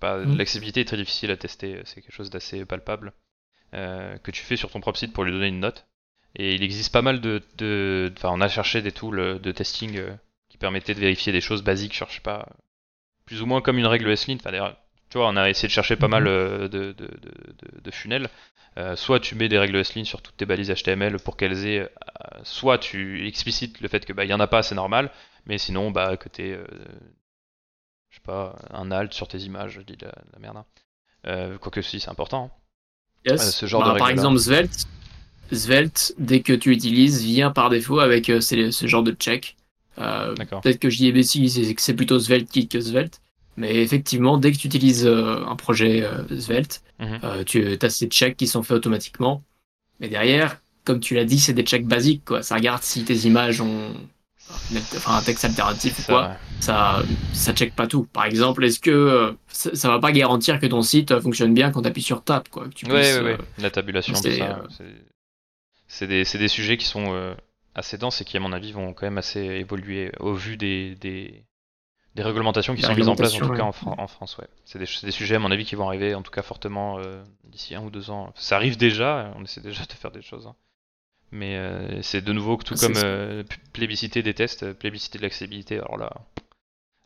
Pas, Mhm. L'accessibilité est très difficile à tester, euh, c'est quelque chose d'assez palpable. euh, que tu fais sur ton propre site pour lui donner une note. Et il existe pas mal de. de- Enfin, on a cherché des tools euh, de testing euh, qui permettaient de vérifier des choses basiques, je sais pas, plus ou moins comme une règle S-Lint. Enfin, tu vois, on a essayé de chercher pas mal euh, de, de, de, de- de funnels. Euh, soit tu mets des règles S-Lint sur toutes tes balises HTML pour qu'elles aient. euh, soit tu explicites le fait que bah, il y en a pas, c'est normal. Mais sinon, bah, que euh, sais pas, un alt sur tes images, je dis de la, de la merde. hein. Euh, quoique si, c'est important. hein. Yes. Euh, ce genre Bah, de par exemple, Svelte, Svelte, dès que tu utilises, vient par défaut avec euh, ce genre de check. Euh. Peut-être que je dis bêtises, c'est que c'est plutôt Svelte Kit que Svelte. Mais effectivement, dès que tu utilises euh, un projet euh, Svelte, Mhm. euh, tu as ces checks qui sont faits automatiquement. Mais derrière, comme tu l'as dit, c'est des checks basiques. Quoi. Ça regarde si tes images ont enfin, un texte alternatif ou quoi. Ça, ça check pas tout. Par exemple, est-ce que euh, ça, ça va pas garantir que ton site euh, fonctionne bien quand tu appuies sur Tab quoi, que tu Ouais, puisses, ouais, ouais. euh, La tabulation, c'est, ça. euh, des, des sujets qui sont euh, assez denses et qui, à mon avis, vont quand même assez évoluer au vu des, des, des réglementations qui sont mises en place, en tout cas en, réglementations, Fran- en France. Ouais. C'est des, des sujets, à mon avis, qui vont arriver, en tout cas fortement, d'ici un ou deux ans. Ça arrive déjà, on essaie déjà de faire des choses. hein. Mais euh, c'est de nouveau que tout Ah, comme euh, p- plébisciter des tests, euh, plébisciter de l'accessibilité. Alors là,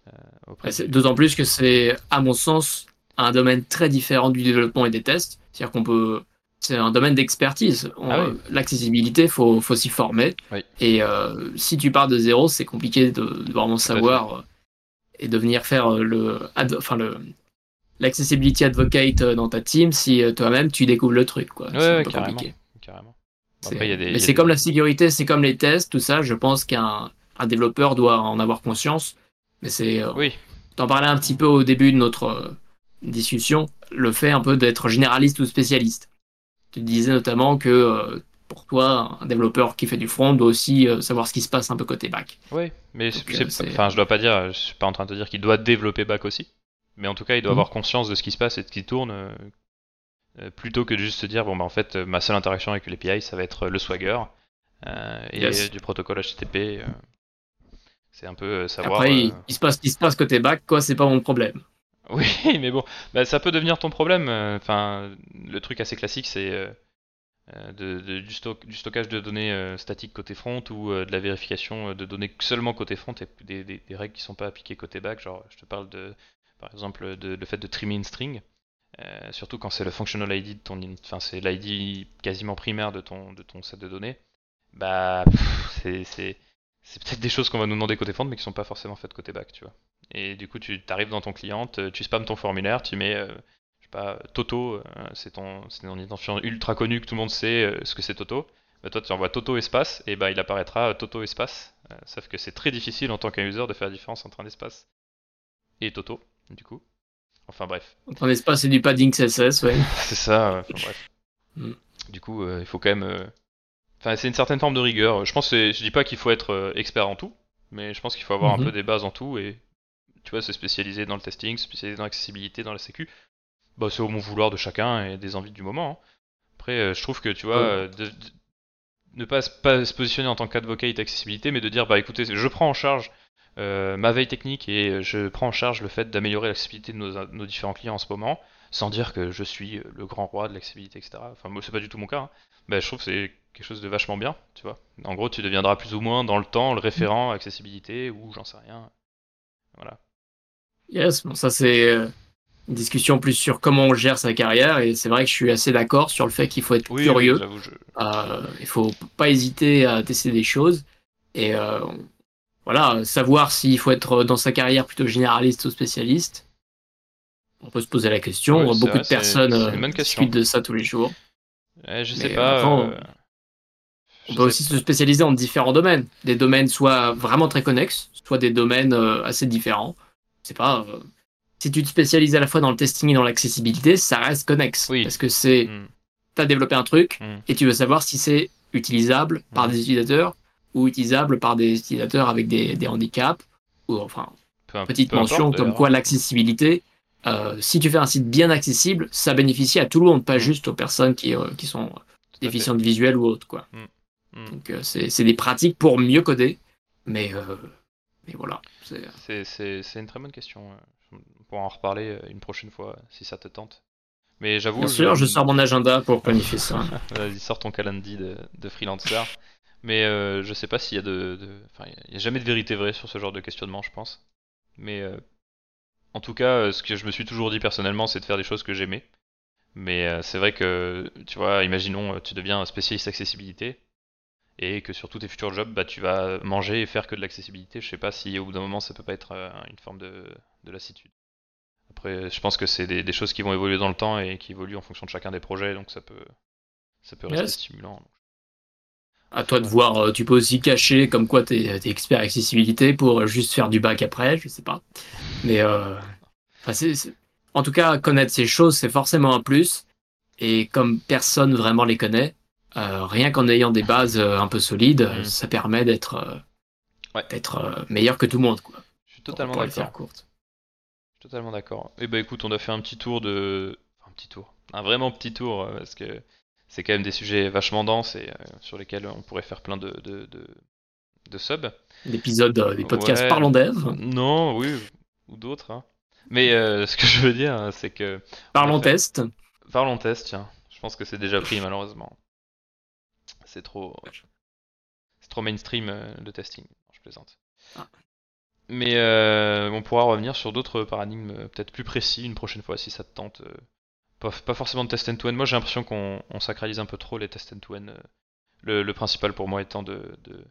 euh, D'autant plus que c'est, à mon sens, un domaine très différent du développement et des tests. C'est-à-dire qu'on peut. C'est un domaine d'expertise. On- Ah oui. L'accessibilité, faut, faut s'y former. Oui. Et si tu pars de zéro, c'est compliqué de, de vraiment savoir et de venir faire le, ad- enfin le, l'accessibility advocate dans ta team si toi-même tu découvres le truc. Quoi. Ouais, c'est un peu carrément. compliqué. carrément. C'est- Après, des- Mais des- comme la sécurité, c'est comme les tests, tout ça. Je pense qu'un un développeur doit en avoir conscience. Mais c'est euh, Oui, T'en parlais un petit peu au début de notre euh, discussion, le fait un peu d'être généraliste ou spécialiste. Tu disais notamment que euh, pour toi, un développeur qui fait du front doit aussi euh, savoir ce qui se passe un peu côté back. Oui, mais enfin, je dois pas dire, je suis pas en train de te dire qu'il doit développer back aussi, mais en tout cas, il doit Mhm. avoir conscience de ce qui se passe et de ce qui tourne, plutôt que de juste se dire bon bah en fait euh, ma seule interaction avec l'API ça va être euh, le Swagger euh, et Yes. du protocole HTTP. euh, c'est un peu euh, savoir. Après, euh, il, il se passe ce qui se passe côté back, quoi, c'est pas mon problème. <laughs> Oui, mais bon, bah, ça peut devenir ton problème. euh, Enfin, le truc assez classique, c'est euh, euh, de, de- du, stock- du stockage de données euh, statiques côté front ou euh, de la vérification euh, de données seulement côté front et des, des- des règles qui sont pas appliquées côté back. Genre, je te parle de, par exemple, de le fait de trimmer une string, euh, surtout quand c'est le functional ID de ton, in- enfin c'est l'ID quasiment primaire de ton de ton set de données. Bah, c'est peut-être des choses qu'on va nous demander côté front, mais qui sont pas forcément faites côté back, tu vois. Et du coup, tu arrives dans ton client, te- tu spams ton formulaire, tu mets, euh, pas, Toto, euh, c'est ton, ton identifiant ultra connu que tout le monde sait euh, ce que c'est Toto. Bah, toi, tu envoies Toto espace, et bah, il apparaîtra euh, Toto espace. Euh, sauf que c'est très difficile en tant qu'un user de faire la différence entre un espace et Toto, du coup. Enfin bref, En espace, c'est du padding CSS, ouais. <laughs> c'est ça. enfin, bref. Mm. Du coup, euh, il faut quand même. euh, Enfin, c'est une certaine forme de rigueur. Je pense, que je dis pas qu'il faut être euh, expert en tout, mais je pense qu'il faut avoir Mhm. un peu des bases en tout et tu vois, se spécialiser dans le testing, se spécialiser dans l'accessibilité, dans la sécu. Bah, c'est au bon vouloir de chacun et des envies du moment. hein. Après, je trouve que tu vois, Ouais. de- de- ne pas, se- pas se positionner en tant qu'advocate accessibilité, mais de dire, bah écoutez, je prends en charge euh, ma veille technique et je prends en charge le fait d'améliorer l'accessibilité de nos, nos différents clients en ce moment, sans dire que je suis euh, le grand roi de l'accessibilité, etc. Enfin, moi, c'est pas du tout mon cas. hein. Bah, je trouve que c'est quelque chose de vachement bien, tu vois. En gros, tu deviendras plus ou moins dans le temps le référent accessibilité ou j'en sais rien. Voilà. Yes, bon, ça c'est euh, une discussion plus sur comment on gère sa carrière, et c'est vrai que je suis assez d'accord sur le fait qu'il faut être Oui, curieux. oui, je... Euh, il faut pas hésiter à tester des choses et euh, voilà savoir s'il faut être dans sa carrière plutôt généraliste ou spécialiste. On peut se poser la question. Ouais, Beaucoup vrai, de personnes euh, discutent de ça tous les jours. Je sais Mais pas. euh, On je peut aussi se spécialiser en différents domaines. Des domaines soit vraiment très connexes, soit des domaines euh, assez différents. C'est pas. euh, si tu te spécialises à la fois dans le testing et dans l'accessibilité, ça reste connexe. Oui. Parce que c'est. Hmm, Tu as développé un truc hmm. et tu veux savoir si c'est utilisable par Mhm. des utilisateurs ou utilisable par des utilisateurs avec des, des handicaps. Ou enfin, Peu petite peu mention importe, comme quoi l'accessibilité, euh, si tu fais un site bien accessible, ça bénéficie à tout le monde, pas Mhm. juste aux personnes qui, euh, qui sont déficientes visuelles ou autres. Quoi. Hmm. Donc euh, c'est des pratiques pour mieux coder, mais, mais voilà. c'est- une très bonne question. On pourra en reparler une prochaine fois si ça te tente. Mais j'avoue. Bien sûr, je sors mon agenda pour planifier ça. <laughs> Vas-y, sors ton calendrier de, de freelancer. Mais euh, je sais pas s'il y a de. de- Enfin, il y a jamais de vérité vraie sur ce genre de questionnement, je pense. Mais euh, en tout cas, euh, ce que je me suis toujours dit personnellement, c'est de faire des choses que j'aimais. Mais euh, c'est vrai que, tu vois, imaginons, tu deviens un spécialiste accessibilité et que sur tous tes futurs jobs, bah, tu vas manger et faire que de l'accessibilité. Je sais pas si au bout d'un moment, ça peut pas être une forme de, de lassitude. Après, je pense que c'est des, des choses qui vont évoluer dans le temps et qui évoluent en fonction de chacun des projets, donc ça peut, ça peut rester Yes. stimulant. À toi de voir, euh, tu peux aussi cacher comme quoi tu es, expert accessibilité pour juste faire du bac après, je sais pas. Mais euh, enfin, en tout cas, connaître ces choses, c'est forcément un plus. Et comme personne vraiment les connaît, euh, rien qu'en ayant des bases un peu solides, Mhm. ça permet d'être euh, Ouais. d'être meilleur que tout le monde. Quoi, Je suis totalement d'accord. Je suis Totalement d'accord. Et bah écoute, on a fait un petit tour de. enfin, un petit tour. Un vraiment petit tour, parce que c'est quand même des sujets vachement denses et euh, sur lesquels on pourrait faire plein de, de, de, de subs. L'épisode euh, des podcasts Ouais. Parlons Dev, Non, oui, ou d'autres. hein. Mais euh, <laughs> ce que je veux dire, hein, c'est que. Parlons fait- Test. Parlons test, tiens. Je pense que c'est déjà pris, malheureusement. C'est trop. C'est trop mainstream le testing. Je plaisante. Ah. Mais on pourra revenir sur d'autres paradigmes peut-être plus précis une prochaine fois si ça te tente. Pas, pas forcément de test end-to-end. Moi j'ai l'impression qu'on on sacralise un peu trop les tests end-to-end. euh. Le, le principal pour moi étant de, de,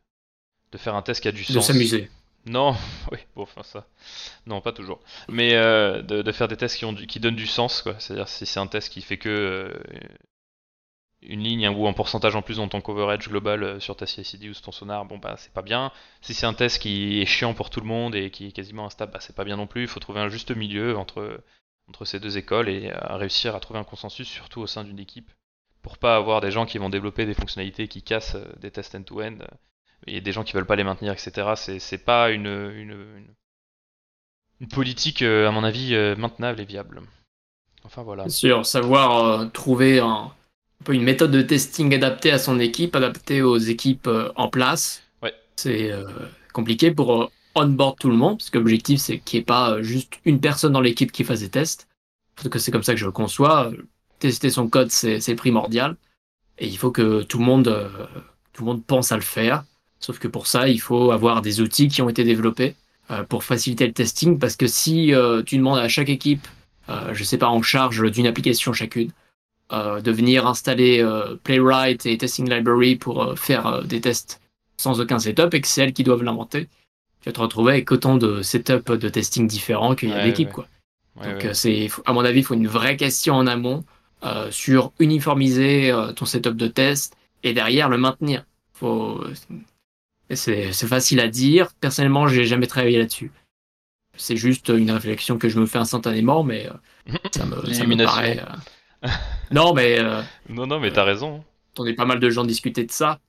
de faire un test qui a du De sens. s'amuser. Non, <laughs> oui, bon, enfin ça. Non, pas toujours. Mais euh, de, de faire des tests qui, ont du- qui donnent du sens, quoi. C'est-à-dire si c'est un test qui fait que euh, une ligne hein, ou un pourcentage en plus dans ton coverage global euh, sur ta CICD ou sur ton sonar, bon bah c'est pas bien. Si c'est un test qui est chiant pour tout le monde et qui est quasiment instable, bah c'est pas bien non plus. Il faut trouver un juste milieu entre, entre ces deux écoles et euh, réussir à trouver un consensus, surtout au sein d'une équipe, pour pas avoir des gens qui vont développer des fonctionnalités qui cassent euh, des tests end-to-end euh, et des gens qui veulent pas les maintenir, etc. C'est pas une, une, une, une politique, euh, à mon avis, maintenable et viable. Enfin voilà. Bien sûr, savoir euh, trouver un, un peu une méthode de testing adaptée à son équipe, adaptée aux équipes euh, en place. Ouais. C'est euh, compliqué pour onboard tout le monde, parce que l'objectif c'est qu'il n'y ait pas euh, juste une personne dans l'équipe qui fasse des tests. Parce que c'est comme ça que je le conçois. Tester son code, c'est primordial. Et il faut que tout le monde, euh, tout le monde pense à le faire. Sauf que pour ça, il faut avoir des outils qui ont été développés euh, pour faciliter le testing. Parce que si euh, tu demandes à chaque équipe euh, je sais pas, en charge d'une application chacune, euh, de venir installer Playwright et Testing Library pour faire des tests sans aucun setup et que c'est elles qui doivent l'inventer. Tu vas te retrouver avec autant de setup de testing différents qu'il y a Ouais, d'équipes. ouais. quoi. Ouais, Donc, euh, c'est, à mon avis, il faut une vraie question en amont euh, sur uniformiser euh, ton setup de test et derrière le maintenir. Faut... C'est, c'est facile à dire. Personnellement, j'ai jamais travaillé là-dessus. C'est juste une réflexion que je me fais instantanément, mais euh, <laughs> ça me, ça me paraît. euh, Non, mais euh, Non, non, mais t'as raison. j'entendais pas mal de gens discuter de ça.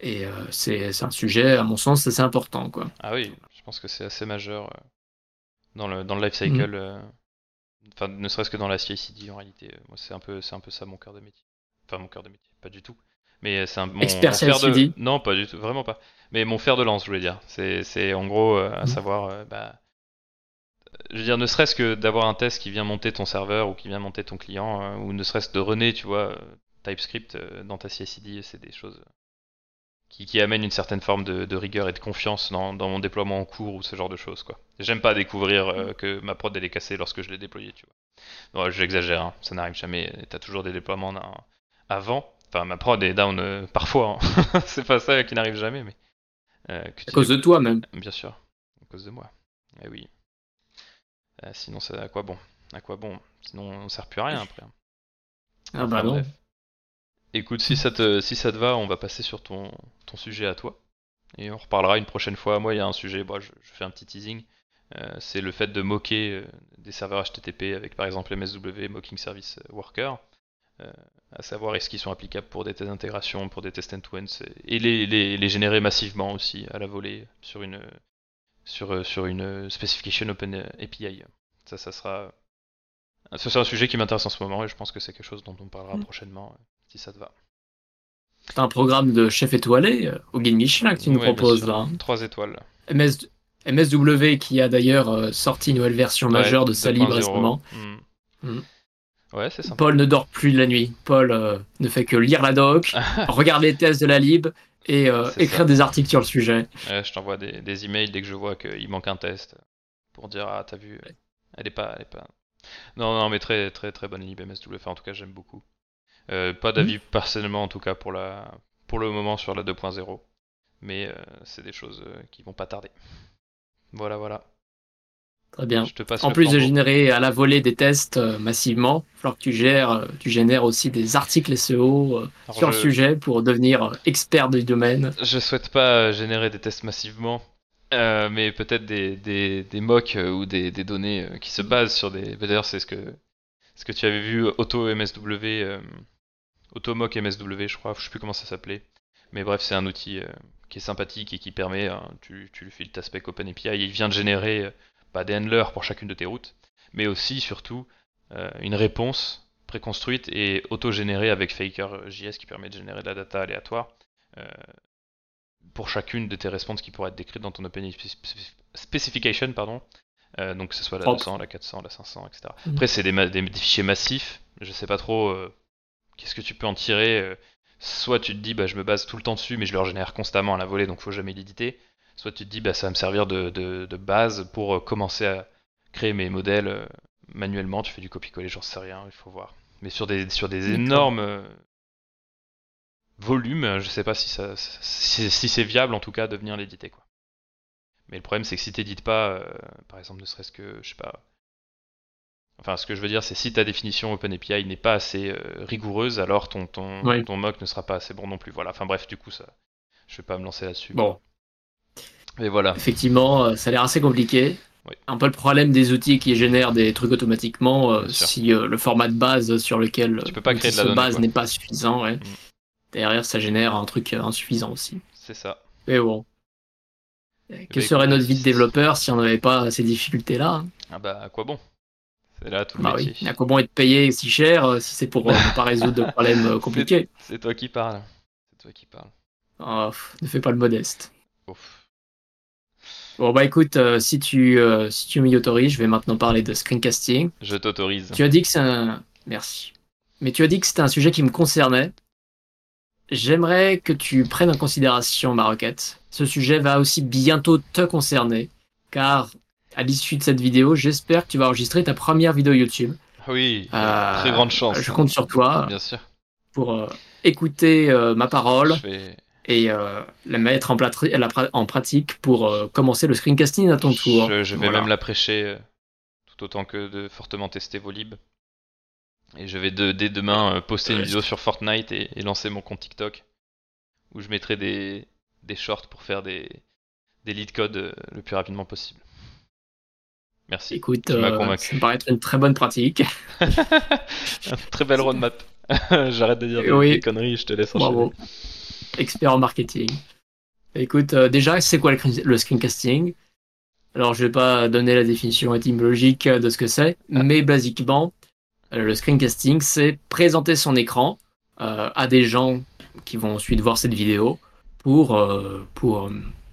Et euh, c'est, un sujet, à mon sens, assez important. Quoi. Ah oui, je pense que c'est assez majeur euh, dans le, dans le life cycle. Mm. euh, Enfin, ne serait-ce que dans la CI/CD en réalité. euh, Moi, c'est un peu, un peu ça mon cœur de métier. Enfin, mon cœur de métier, pas du tout. Mais c'est un mon, Expert mon fer de... Non, pas du tout, vraiment pas. Mais mon fer de lance, je voulais dire. C'est, en gros euh, à Mm. savoir, euh, bah, je veux dire, ne serait-ce que d'avoir un test qui vient monter ton serveur ou qui vient monter ton client, euh, ou ne serait-ce de runner, tu vois, TypeScript dans ta CI/CD, c'est des choses qui, qui amènent une certaine forme de, de rigueur et de confiance dans, dans mon déploiement en cours ou ce genre de choses, quoi. J'aime pas découvrir euh, que ma prod elle est cassée lorsque je l'ai déployée, tu vois. Ouais, j'exagère, hein, ça n'arrive jamais. T'as toujours des déploiements avant. Enfin, ma prod est down euh, parfois. hein. <laughs> c'est pas ça qui n'arrive jamais, mais. euh, que À cause de toi même. Bien sûr, à cause de moi. Eh oui. Sinon, à quoi bon? À quoi bon? Sinon, on sert plus à rien après. Ah bah non. Écoute, si ça, te, si ça te va, on va passer sur ton, ton sujet à toi. Et on reparlera une prochaine fois. Moi, il y a un sujet, bon, je, fais un petit teasing. Euh, c'est le fait de moquer euh, des serveurs HTTP avec par exemple MSW, Mocking Service Worker. Euh, à savoir est-ce qu'ils sont applicables pour des tests d'intégration, pour des tests end-to-end, et les, les, les, générer massivement aussi à la volée sur une, sur, sur une specification Open API. Ça, ça sera. C'est un sujet qui m'intéresse en ce moment et je pense que c'est quelque chose dont on parlera mm. prochainement, si ça te va. C'est un programme de chef étoilé au Guide Michelin que tu nous proposes là. Trois étoiles. MS, MSW qui a d'ailleurs euh, sorti une nouvelle version majeure de sa libre récemment. Hmm. Hmm. Ouais, c'est Paul ne dort plus de la nuit. Paul euh, ne fait que lire la doc, <laughs> regarder les tests de la lib et euh, écrire des articles sur le sujet. je t'envoie des, des, emails dès que je vois qu'il manque un test pour dire ah t'as vu, elle est pas, elle est pas. Non non mais très très très bonne lib MSW. en tout cas j'aime beaucoup. Pas d'avis hmm. personnellement en tout cas pour la pour le moment sur la 2.0, mais c'est des choses qui vont pas tarder. Voilà, voilà. Très bien. en plus de générer à la volée des tests euh, massivement, il que tu gères, euh, tu génères aussi des articles SEO euh, sur le sujet pour devenir expert du domaine. Je souhaite pas générer des tests massivement, mais peut-être des, des, des, mocks ou des, des, données qui se basent sur des. D'ailleurs, c'est ce que ce que tu avais vu Auto MSW, Auto Mock MSW, je crois, je sais plus comment ça s'appelait. Mais bref, c'est un outil qui est sympathique et qui permet, hein, tu, tu lui files ta spec OpenAPI, il vient de générer euh, des handlers pour chacune de tes routes, mais aussi, surtout, euh, une réponse préconstruite et auto-générée avec Faker.js qui permet de générer de la data aléatoire euh, pour chacune de tes responses qui pourraient être décrites dans ton OpenAPI specification, pardon. donc que ce soit la 200, la 400, la 500, etc. Mhm. Après, c'est des, des, fichiers massifs. Je sais pas trop qu'est-ce que tu peux en tirer soit tu te dis bah je me base tout le temps dessus mais je le régénère constamment à la volée donc faut jamais l'éditer. Soit tu te dis bah ça va me servir de, de, base pour euh, commencer à créer mes modèles euh, manuellement. Tu fais du copier-coller j'en sais rien il faut voir. Mais sur des sur des énormes euh, volumes je sais pas si ça si, c'est viable en tout cas de venir l'éditer quoi. Mais le problème c'est que si t'édites pas par exemple ne serait-ce que je sais pas Enfin, ce que je veux dire, c'est si ta définition OpenAPI n'est pas assez euh, rigoureuse, alors ton, ton, ton mock ne sera pas assez bon non plus. Voilà. Enfin bref, du coup, ça, je vais pas me lancer là-dessus. Bon. Mais voilà. Effectivement, euh, ça a l'air assez compliqué. Un peu le problème des outils qui génèrent des trucs automatiquement, euh, si le format de base sur lequel tu peux pas créer de la base n'est pas suffisant, ouais. Mm. derrière ça génère un truc insuffisant aussi. C'est ça. Mais bon. Que serait notre vie de développeur si on n'avait pas ces difficultés-là hein? Ah bah à quoi bon? C'est là tout le bah Oui. Il y a comment être payé si cher euh, si c'est pour euh, ne pas résoudre de <laughs> problèmes euh, compliqués C'est toi qui parles. C'est toi qui parles. Oh, ne fais pas le modeste. Ouf. Bon bah écoute, si tu si tu m'y autorises, je vais maintenant parler de screencasting. Je t'autorise. Tu as dit que c'est un merci. Mais tu as dit que c'était un sujet qui me concernait. J'aimerais que tu prennes en considération ma requête. Ce sujet va aussi bientôt te concerner, car à l'issue de cette vidéo, j'espère que tu vas enregistrer ta première vidéo YouTube. Oui, euh, très grande chance. Je compte sur toi. Bien sûr. Pour euh, écouter euh, ma parole et la mettre en, en, pratique pour commencer le screencasting à ton tour. Je, vais même la prêcher tout autant que de fortement tester vos libs. Et je vais dès demain poster une vidéo sur Fortnite et, lancer mon compte TikTok où je mettrai des, des shorts pour faire des, des lead codes le plus rapidement possible. Merci. Écoute, euh, ça me paraît être une très bonne pratique. <laughs> très belle roadmap. <laughs> J'arrête de dire des, conneries, je te laisse Bravo. Expert en marketing. Écoute, euh, déjà, c'est quoi le, screencasting? Alors, je vais pas donner la définition étymologique de ce que c'est, ah. mais basiquement, euh, le screencasting, c'est présenter son écran à des gens qui vont ensuite voir cette vidéo pour, pour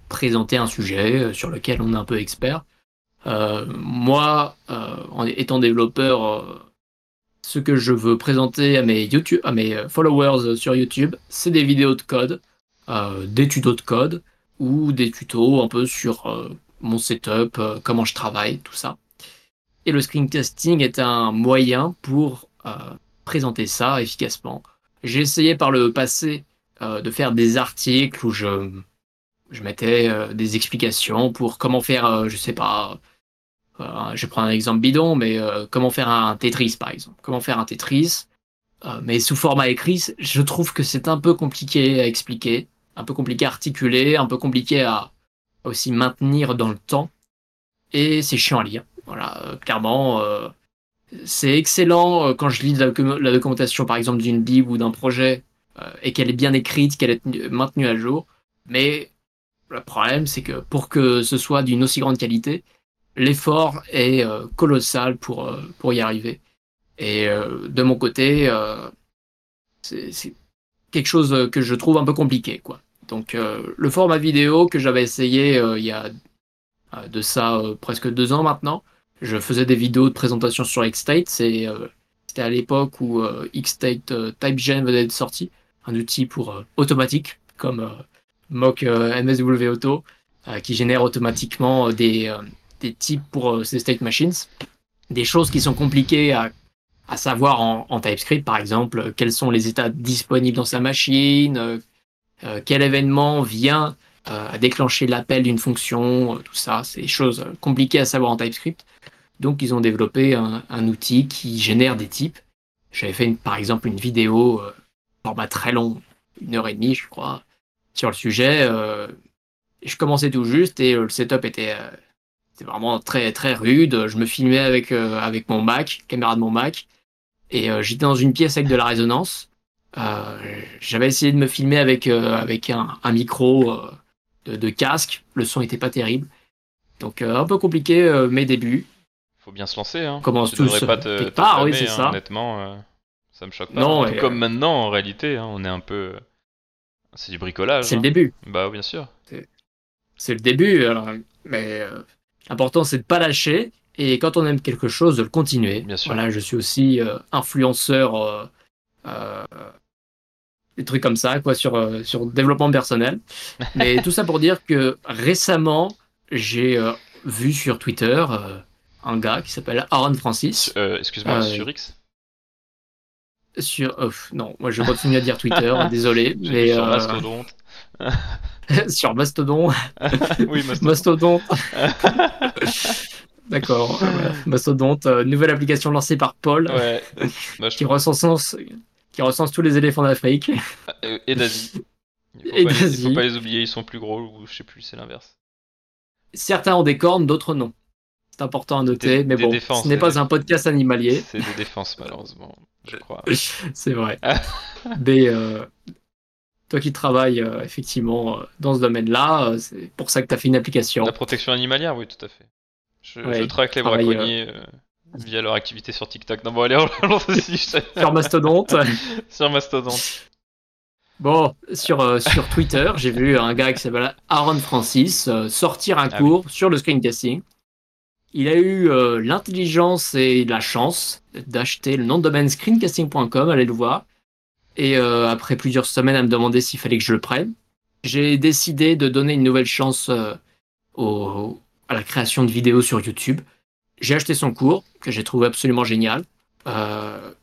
présenter un sujet sur lequel on est un peu expert euh, moi, euh, en étant développeur, euh, ce que je veux présenter à mes, YouTube, à mes followers sur YouTube, c'est des vidéos de code, des tutos de code ou des tutos un peu sur mon setup, comment je travaille, tout ça. Et le screencasting est un moyen pour présenter ça efficacement. J'ai essayé par le passé de faire des articles où je, je mettais des explications pour comment faire, je sais pas, je prends un exemple bidon, mais comment faire un Tetris par exemple? Comment faire un Tetris, mais sous format écrit, je trouve que c'est un peu compliqué à expliquer, un peu compliqué à articuler, un peu compliqué à aussi maintenir dans le temps, et c'est chiant à lire. Voilà, clairement, c'est excellent quand je lis la, la documentation par exemple d'une bible ou d'un projet et qu'elle est bien écrite, qu'elle est maintenue à jour. Mais le problème, c'est que pour que ce soit d'une aussi grande qualité, l'effort est euh, colossal pour, euh, pour y arriver. Et euh, de mon côté, c'est quelque chose que je trouve un peu compliqué. Quoi. Donc le format vidéo que j'avais essayé il y a de ça presque deux ans maintenant, je faisais des vidéos de présentation sur Xstate. C'était à l'époque où Xstate TypeGen venait de sortir, un outil pour automatique, comme mock MSW Auto qui génère automatiquement des, des types pour ces state machines. Des choses qui sont compliquées à, à savoir en, TypeScript, par exemple, quels sont les états disponibles dans sa machine, quel événement vient à déclencher l'appel d'une fonction, tout ça, c'est des choses compliquées à savoir en TypeScript. Donc ils ont développé un, outil qui génère des types. J'avais fait par exemple une vidéo format très long, une heure et demie je crois, sur le sujet. Euh, je commençais tout juste et euh, le setup était, euh, c'était vraiment très très rude. Je me filmais avec avec mon Mac, caméra de mon Mac, et j'étais dans une pièce avec de la résonance. J'avais essayé de me filmer avec avec un, un micro de, de, casque. Le son était pas terrible, donc un peu compliqué mes débuts. Faut bien se lancer. Hein. Commence tous pas te, part, oui c'est hein, ça. Honnêtement, ça me choque pas. Non, Tout comme maintenant en réalité, hein, on est un peu c'est du bricolage. C'est le hein. début. Bah bien sûr. C'est le début, mais euh, l'important c'est de pas lâcher et quand on aime quelque chose de le continuer. Bien sûr. Voilà, je suis aussi euh, influenceur, euh, des trucs comme ça, quoi, sur sur développement personnel. <laughs> mais tout ça pour dire que récemment j'ai vu sur Twitter un gars qui s'appelle Aaron Francis. Excuse-moi, sur X? Sur non moi je continue à dire Twitter <laughs> désolé mais sur euh, <laughs> <laughs> sur Mastodon. <laughs> Oui Mastodonte <laughs> d'accord Mastodonte euh, nouvelle application lancée par Paul. Ouais. Bah, qui recense qui recense tous les éléphants d'Afrique. Euh, et d'Asie. Il faut, faut pas les oublier ils sont plus gros ou je sais plus c'est l'inverse. Certains ont des cornes d'autres non. C'est important à noter, mais bon, ce n'est pas un podcast animalier. C'est des défenses, malheureusement, je crois. c'est vrai. mais euh, toi qui travailles euh, effectivement euh, dans ce domaine-là, c'est pour ça que tu as fait une application. La protection animalière, oui, tout à fait. Je, traque les braconniers via leur activité sur TikTok. Non, bon, allez, <laughs> on, Sur Mastodonte. <laughs> sur Mastodonte. Bon, sur, sur Twitter, j'ai vu un gars qui s'appelle Aaron Francis sortir un ah cours sur le screencasting. Il a eu euh, l'intelligence et la chance d'acheter le nom de domaine screencasting.com, allez le voir. Et euh, après plusieurs semaines à me demander s'il fallait que je le prenne, j'ai décidé de donner une nouvelle chance euh, à la création de vidéos sur YouTube. J'ai acheté son cours, que j'ai trouvé absolument génial,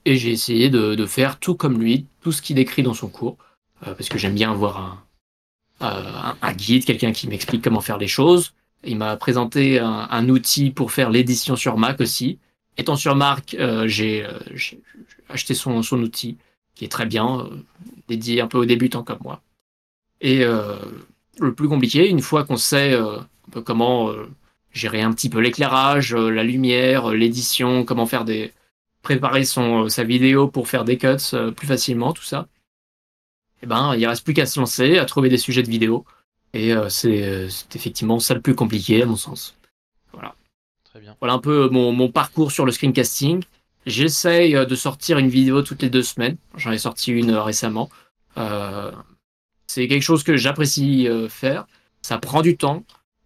et j'ai essayé de, faire tout comme lui, tout ce qu'il décrit dans son cours, parce que j'aime bien avoir un, guide, quelqu'un qui m'explique comment faire les choses. Il m'a présenté un, outil pour faire l'édition sur Mac aussi. Étant sur Mac, euh, j'ai acheté son, outil, qui est très bien, euh, dédié un peu aux débutants comme moi. Et euh, le plus compliqué, une fois qu'on sait un peu comment gérer un petit peu l'éclairage, la lumière, l'édition, comment faire des préparer son sa vidéo pour faire des cuts plus facilement, tout ça. Et eh ben, il reste plus qu'à se lancer, à trouver des sujets de vidéo et euh, euh, c'est effectivement ça le plus compliqué à mon sens. Voilà. Très bien. Voilà un peu mon, mon parcours sur le screencasting. J'essaye euh, de sortir une vidéo toutes les deux semaines. J'en ai sorti une récemment. Euh, c'est quelque chose que j'apprécie faire. Ça prend du temps,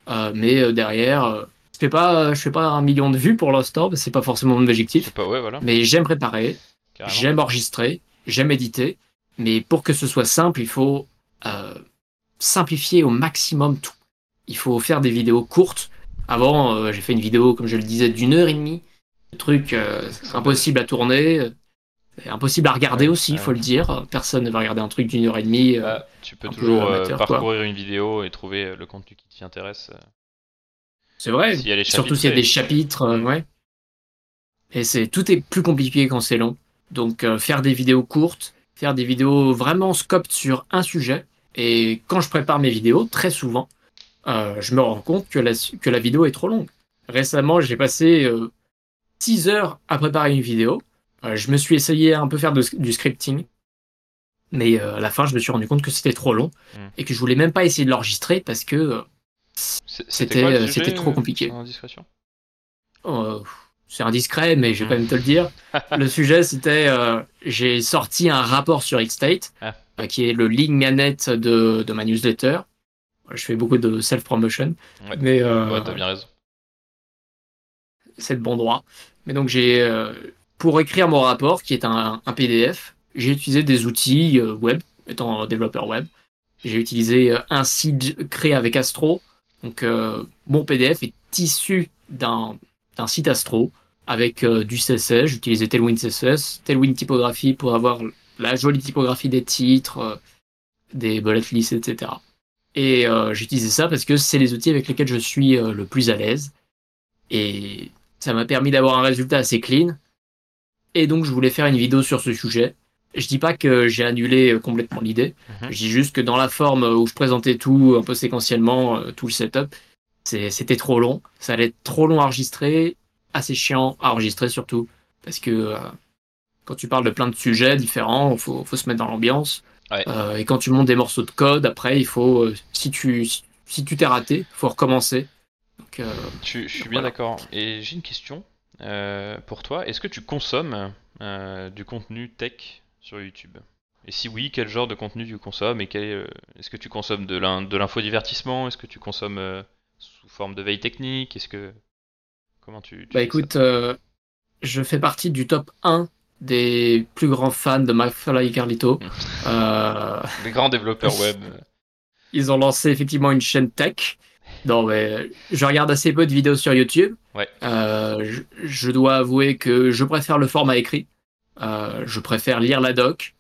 euh, mais derrière, je fais pas, je fais pas un million de vues pour l'instant, c'est pas forcément mon objectif. Pas, ouais, voilà. Mais j'aime préparer, j'aime enregistrer, j'aime éditer. Mais pour que ce soit simple, il faut simplifier au maximum tout. Il faut faire des vidéos courtes. Avant, euh, j'ai fait une vidéo, comme je le disais, d'une heure et demie. Truc, euh, c'est impossible à tourner. Impossible à regarder aussi, il faut le dire. Personne ne va regarder un truc d'une heure et demie. Bah, tu peux toujours euh, parcourir une vidéo et trouver le contenu qui t'y intéresse. C'est vrai. Surtout s'il y a des chapitres, euh, ouais. Et c'est tout est plus compliqué quand c'est long. Donc euh, faire des vidéos courtes, faire des vidéos vraiment scoped sur un sujet. Et quand je prépare mes vidéos, très souvent, euh, je me rends compte que la, que la vidéo est trop longue. Récemment, j'ai passé 6 heures à préparer une vidéo. je me suis essayé à un peu faire du scripting. Mais à la fin, je me suis rendu compte que c'était trop long Hmm. et que je voulais même pas essayer de l'enregistrer parce que c'était euh, sujet, c'était trop euh, compliqué. Euh, c'est indiscret, mais je vais Hmm. quand même te le dire. <laughs> le sujet, c'était euh, j'ai sorti un rapport sur Xstate, Ah. euh, qui est le ligne manette de, de ma newsletter. Je fais beaucoup de self-promotion, Ouais. mais euh, Ouais, t'as bien raison. C'est de bon droit. Mais donc, j'ai euh, pour écrire mon rapport, qui est un, PDF, j'ai utilisé des outils euh, web, étant développeur web. J'ai utilisé euh, un site créé avec Astro. Donc, mon PDF est issu d'un site Astro avec du CSS. J'utilisais Tailwind CSS, Tailwind typographie pour avoir la jolie typographie des titres, des bullet lists, etc. Et euh, j'utilisais ça parce que c'est les outils avec lesquels je suis le plus à l'aise. Et ça m'a permis d'avoir un résultat assez clean. Et donc, je voulais faire une vidéo sur ce sujet. Je dis pas que j'ai annulé euh, complètement l'idée. Mhm. Je dis juste que dans la forme où je présentais tout un peu séquentiellement, euh, tout le setup, c'était trop long. Ça allait être trop long à enregistrer, assez chiant à enregistrer surtout. Parce que euh, quand tu parles de plein de sujets différents, il faut, faut se mettre dans l'ambiance. Ouais. Euh, et quand tu montes des morceaux de code, après, il faut, euh, si tu si tu t'es raté, il faut recommencer. Donc, euh, Je, je suis bien Voilà. d'accord. Et j'ai une question euh, pour toi. Est-ce que tu consommes euh, du contenu tech sur YouTube? Et si oui, quel genre de contenu tu consommes Et quel est, est-ce que tu consommes de l'in- de l'infodivertissement? Est-ce que tu consommes euh, sous forme de veille technique? Est-ce que comment tu, tu Bah écoute, euh, je fais partie du top 1 des plus grands fans de McFly et Carlito. <laughs> Euh, Des grands développeurs <laughs> web. ils ont lancé effectivement une chaîne tech. Non, mais je regarde assez peu de vidéos sur YouTube. Ouais. Euh, je, je dois avouer que je préfère le format écrit. Euh, je préfère lire la doc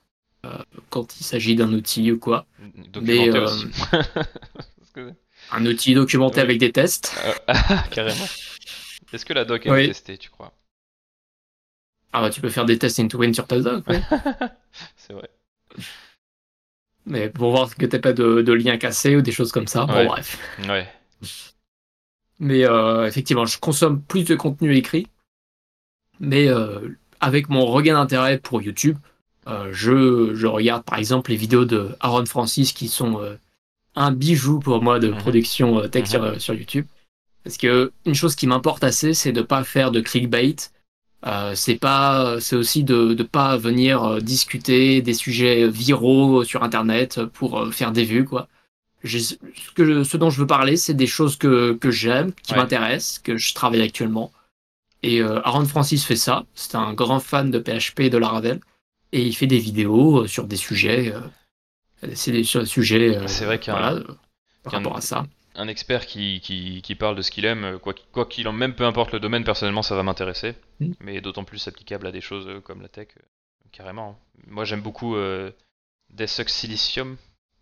euh, quand il s'agit d'un outil ou quoi. Documenté Mais, aussi. <laughs> Que- Un outil documenté Ouais. avec des tests. Euh, ah, carrément. Est-ce que la doc est Oui. testée, tu crois? Ah bah, tu peux faire des tests into win sur ta doc. oui. <laughs> C'est vrai. mais pour voir que t'as pas de, de lien cassé ou des choses comme ça. Bon, bref. Ouais. Mais euh, effectivement, je consomme plus de contenu écrit. Mais euh, avec mon regain d'intérêt pour YouTube, euh, je, je regarde par exemple les vidéos de Aaron Francis qui sont un bijou pour moi de Mhm. production tech Mhm. sur, sur YouTube. Parce que une chose qui m'importe assez, c'est de pas faire de clickbait. Euh, c'est pas, c'est aussi de ne pas venir discuter des sujets viraux sur Internet pour faire des vues, quoi. Ce, que je- ce dont je veux parler, c'est des choses que, que j'aime, qui Ouais. m'intéressent, que je travaille actuellement. Et euh, Aaron Francis fait ça. C'est un grand fan de PHP et de Laravel. Et il fait des vidéos euh, sur des sujets. euh, c'est des sur des sujets. euh, C'est vrai qu'un- voilà, par qu'un- rapport à ça. un expert qui, qui, qui parle de ce qu'il aime, quoi qu'il quoi qu'il en même peu importe le domaine, personnellement ça va m'intéresser, Mm. mais d'autant plus applicable à des choses comme la tech, carrément. Moi j'aime beaucoup Desux Silicium,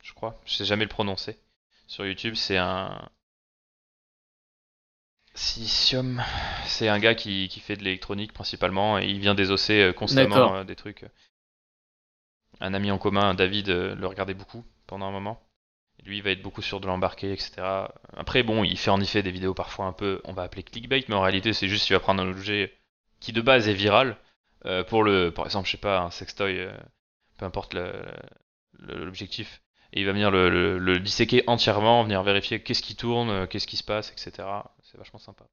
je crois, je sais jamais le prononcer. Sur YouTube, c'est un. Silicium, c'est un gars qui, qui fait de l'électronique principalement et il vient désosser euh, constamment euh, des trucs. Un ami en commun, David, euh, le regardait beaucoup pendant un moment. Lui, il va être beaucoup sur de l'embarqué, etc. Après, bon, il fait en effet des vidéos parfois un peu, on va appeler clickbait, mais en réalité, c'est juste qu'il va prendre un objet qui de base est viral euh, pour le, par exemple, je sais pas, un sextoy, euh, peu importe l'objectif, et il va venir le, le- le disséquer entièrement, venir vérifier qu'est-ce qui tourne, euh, qu'est-ce qui se passe, etc. C'est vachement sympa.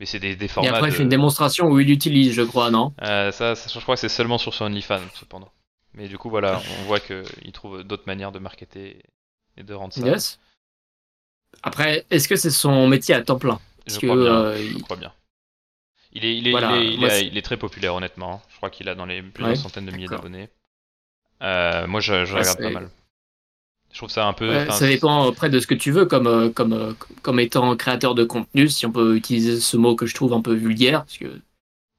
Mais c'est des, des Et formats. après, il de- fait une démonstration où il l'utilise, je crois, non? Euh, ça, ça, je crois que c'est seulement sur son OnlyFans, cependant. Mais du coup, voilà, on voit qu'il trouve d'autres manières de marketer et de rendre ça. Yes. Après, est-ce que c'est son métier à temps plein? Je Parce que, crois bien. euh, je il- crois bien. Il est, il est, Voilà, il est, il moi, est- c'est- il est très populaire, honnêtement. Je crois qu'il a dans les plusieurs Ouais, centaines de milliers d'abonnés. Euh, moi, je, je Ouais, regarde pas mal. Je trouve ça un peu. Ouais, ça dépend après de ce que tu veux comme, euh, comme, euh, comme étant créateur de contenu, si on peut utiliser ce mot que je trouve un peu vulgaire, parce que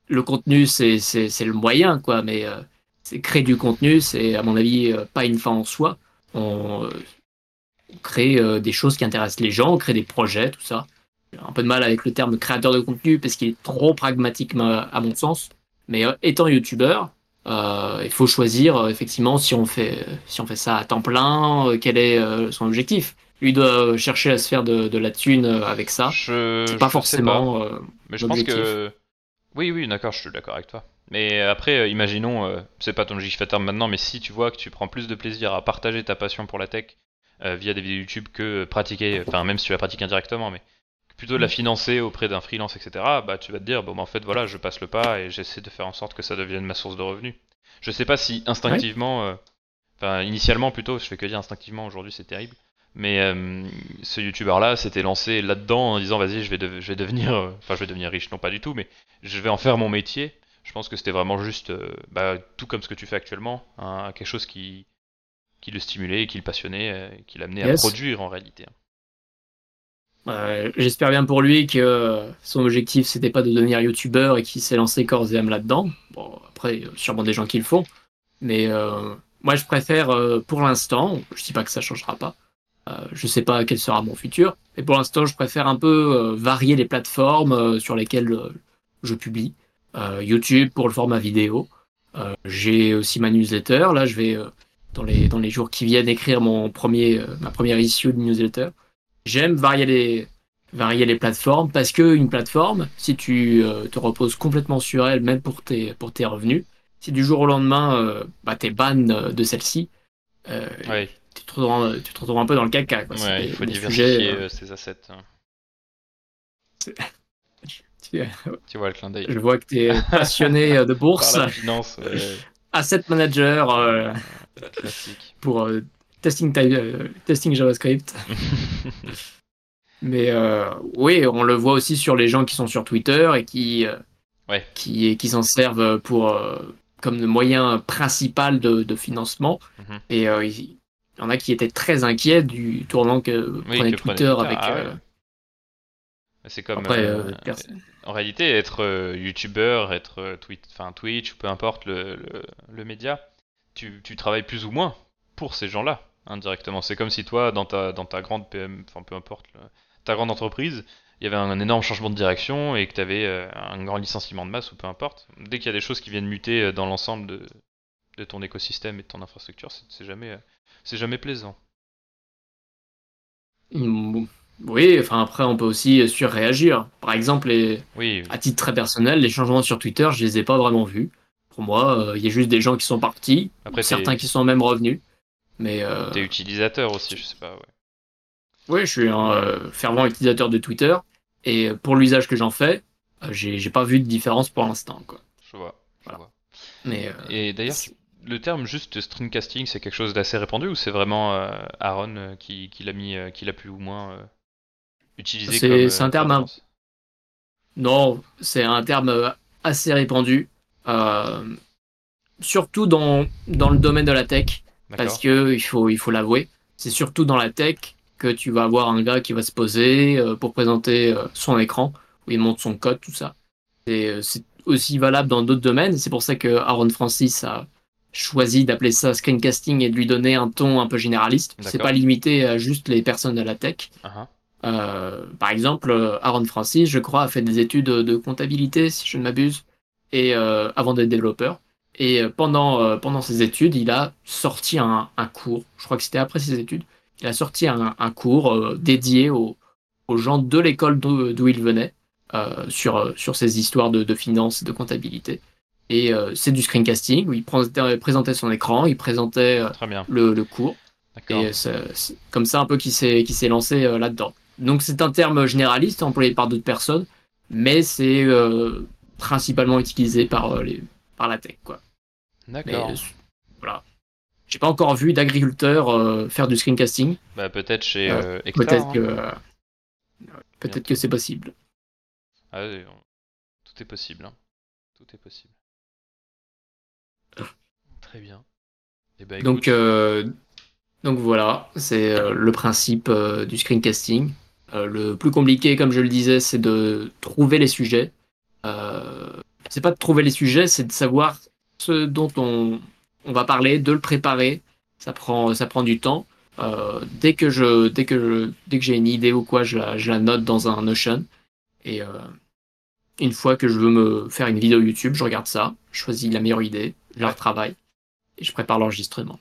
le contenu, c'est c'est- c'est le moyen, quoi, mais euh, c'est créer du contenu, c'est à mon avis pas une fin en soi. On, euh, on crée euh, des choses qui intéressent les gens, on crée des projets, tout ça. un peu de mal avec le terme créateur de contenu parce qu'il est trop pragmatique à mon sens. Mais étant youtubeur, il faut choisir effectivement si on fait si on fait ça à temps plein, quel est son objectif. Lui doit chercher à se faire de, de la thune avec ça. Je, c'est pas forcément. mais je pense que oui, oui, d'accord, je suis d'accord avec toi. Mais après, imaginons, c'est pas ton objectif à terme maintenant, mais si tu vois que tu prends plus de plaisir à partager ta passion pour la tech euh, via des vidéos YouTube que pratiquer, enfin même si tu la pratiques indirectement, mais plutôt de la financer auprès d'un freelance, etc., bah tu vas te dire, bon, bah, en fait, voilà, je passe le pas et j'essaie de faire en sorte que ça devienne ma source de revenus. Je sais pas si instinctivement, euh, enfin initialement plutôt, je fais que dire instinctivement, aujourd'hui c'est terrible, mais euh, ce youtubeur là s'était lancé là-dedans en disant, vas-y, je vais, je vais devenir, enfin je vais devenir riche, non pas du tout, mais je vais en faire mon métier. Je pense que c'était vraiment juste, bah, tout comme ce que tu fais actuellement, hein, quelque chose qui, qui le stimulait, qui le passionnait, euh, qui l'amenait à produire en réalité. J'espère bien pour lui que son objectif c'était pas de devenir youtubeur et qu'il s'est lancé corps et âme là-dedans. Bon, après, sûrement des gens qui le font. Mais euh, moi je préfère euh, pour l'instant, je dis pas que ça changera pas, je sais pas quel sera mon futur, mais pour l'instant je préfère un peu varier les plateformes sur lesquelles je publie. YouTube pour le format vidéo. J'ai aussi ma newsletter, là je vais dans les, dans les jours qui viennent écrire mon premier, euh, ma première issue de newsletter. J'aime varier les, varier les plateformes parce qu'une plateforme, si tu euh, te reposes complètement sur elle, même pour tes, pour tes revenus, si du jour au lendemain, euh, bah, t'es ban de celle-ci, tu, te retrouves, tu te retrouves un peu dans le caca. Quoi. Ouais, il faut diversifier ses assets. Hein. <laughs> tu, vois le clin d'œil. Je vois que tu es passionné de bourse. finance. <laughs> Asset manager. Classique. Pour euh, testing, euh, testing JavaScript. <laughs> Mais euh, oui, on le voit aussi sur les gens qui sont sur Twitter et qui, qui, qui s'en servent pour, comme le moyen principal de, financement. Mhm. Et il y en a qui étaient très inquiets du tournant que prenait Twitter, avec. Ah c'est comme. en réalité, être youtubeur, être tweet, enfin Twitch, peu importe le, le, le média, tu, tu travailles plus ou moins pour ces gens-là, indirectement. C'est comme si toi, dans ta, dans ta grande PM, enfin peu importe, ta grande entreprise, il y avait un, énorme changement de direction et que tu avais euh, un grand licenciement de masse ou peu importe. Dès qu'il y a des choses qui viennent muter euh, dans l'ensemble de, de ton écosystème et de ton infrastructure, c'est jamais, euh, c'est jamais plaisant. Mmh, oui, enfin après on peut aussi surréagir. Par exemple, les... oui, à titre très personnel, les changements sur Twitter, je les ai pas vraiment vus. Pour moi, euh, il y a juste des gens qui sont partis, Après, certains qui sont même revenus. Mais euh... t'es utilisateur aussi, je sais pas. Ouais. Oui, je suis un euh, fervent utilisateur de Twitter et pour l'usage que j'en fais, euh, j'ai pas vu de différence pour l'instant. Quoi. Je vois. Mais, et d'ailleurs, le terme juste streamcasting, c'est quelque chose d'assez répandu ou c'est vraiment Aaron qui, qui l'a mis, qui l'a plus ou moins utilisé C'est un terme. Non, c'est un terme assez répandu. Euh, surtout dans, dans le domaine de la tech, parce que il faut il faut l'avouer, c'est surtout dans la tech que tu vas avoir un gars qui va se poser euh, pour présenter euh, son écran, où il montre son code, tout ça. C'est aussi valable dans d'autres domaines. C'est pour ça que Aaron Francis a choisi d'appeler ça screencasting et de lui donner un ton un peu généraliste. C'est pas limité à juste les personnes de la tech. Uh-huh. par exemple, Aaron Francis, je crois, a fait des études de comptabilité, si je ne m'abuse et euh, avant d'être développeur. Et euh, pendant, euh, pendant ses études, il a sorti un, un cours, je crois que c'était après ses études, il a sorti un, un cours dédié aux, aux, gens de l'école d'où il venait, sur, sur ces histoires de, de finance et de comptabilité. Et c'est du screencasting où il présentait son écran, il présentait le, le, cours. Et c'est comme ça un peu qu'il s'est lancé là-dedans. Donc c'est un terme généraliste employé par d'autres personnes, mais c'est principalement utilisé par, euh, les, par la tech. Quoi. D'accord. Euh, voilà. J'ai pas encore vu d'agriculteurs euh, faire du screencasting. Bah, peut-être chez Peut-être hein. que, peut-être que c'est possible. Ah, tout est possible. Hein. Tout est possible. Très bien. Eh ben, donc, donc voilà, c'est le principe du screencasting. le plus compliqué, comme je le disais, c'est de trouver les sujets. Euh, c'est pas de trouver les sujets, c'est de savoir ce dont on, on va parler, de le préparer. Ça prend, ça prend du temps. Euh, dès que je, dès que je, dès que j'ai une idée ou quoi, je la, je la note dans un Notion. Et euh, une fois que je veux me faire une vidéo YouTube, je regarde ça, je choisis la meilleure idée, je la retravaille et je prépare l'enregistrement.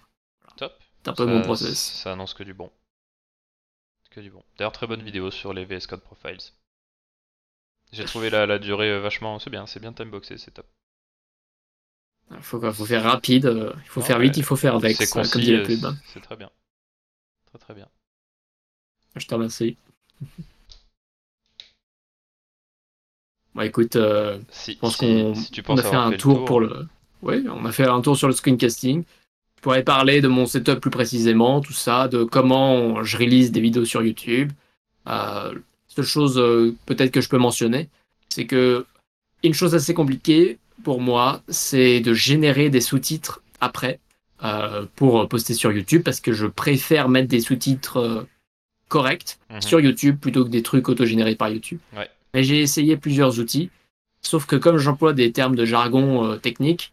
Top. C'est un peu Ça- mon process. Ça annonce que du bon. Que du bon. D'ailleurs, très bonne vidéo sur les VS Code Profiles. J'ai trouvé la, la durée vachement. C'est bien, c'est bien timeboxé, c'est top. Il faut, faire rapide, euh, il faut Non, faire vite, il faut faire ça, concis, comme dit la euh, pub. c'est- c'est très bien. Très très bien. Je te remercie. Bon, écoute, euh, Si, je pense si- qu'on si a fait un tour, pour le. Oui, on a fait un tour sur le screencasting. Je pourrais parler de mon setup plus précisément, tout ça, de comment je release des vidéos sur YouTube. Euh, seule chose euh, peut-être que je peux mentionner, c'est que une chose assez compliquée pour moi, c'est de générer des sous-titres après euh, pour poster sur YouTube parce que je préfère mettre des sous-titres euh, corrects Mhm. sur YouTube plutôt que des trucs autogénérés par YouTube. Ouais. Mais j'ai essayé plusieurs outils, sauf que comme j'emploie des termes de jargon euh, technique,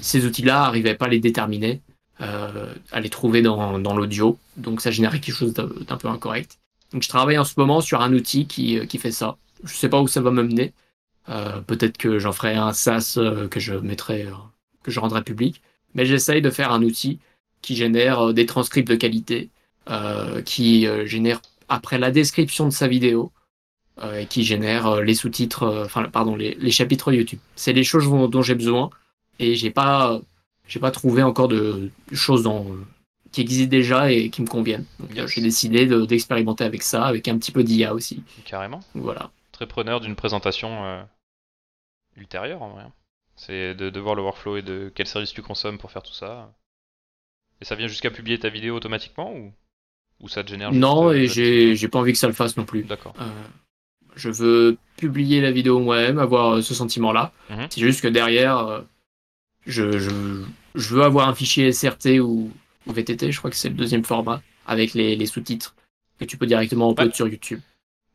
ces outils-là n'arrivaient pas à les déterminer, à les trouver dans, dans l'audio, donc ça générait quelque chose d'un peu incorrect. Donc je travaille en ce moment sur un outil qui, qui fait ça. Je sais pas où ça va me mener. Euh, Peut-être que j'en ferai un SaaS euh, que je mettrai, euh, que je rendrai public. Mais j'essaye de faire un outil qui génère des transcripts de qualité, qui génère après la description de sa vidéo, et qui génère les sous-titres, enfin pardon, les, les chapitres YouTube. C'est les choses dont, dont j'ai besoin et j'ai pas, j'ai pas trouvé encore de choses dans, qui existent déjà et qui me conviennent. Donc j'ai décidé de- d'expérimenter avec ça, avec un petit peu d'IA aussi. Carrément. Voilà. Très preneur d'une présentation euh, ultérieure en vrai. C'est de, de voir le workflow et de quel service tu consommes pour faire tout ça. Et ça vient jusqu'à publier ta vidéo automatiquement ou, ou ça te génère Non, euh, et j'ai j'ai pas envie que ça le fasse non plus. D'accord. Euh, je veux publier la vidéo moi-même, avoir euh, ce sentiment-là. Mhm. C'est juste que derrière, je, je, je veux avoir un fichier SRT ou, ou VTT, je crois que c'est le deuxième format, avec les, les sous-titres que tu peux directement upload Ouais. sur YouTube.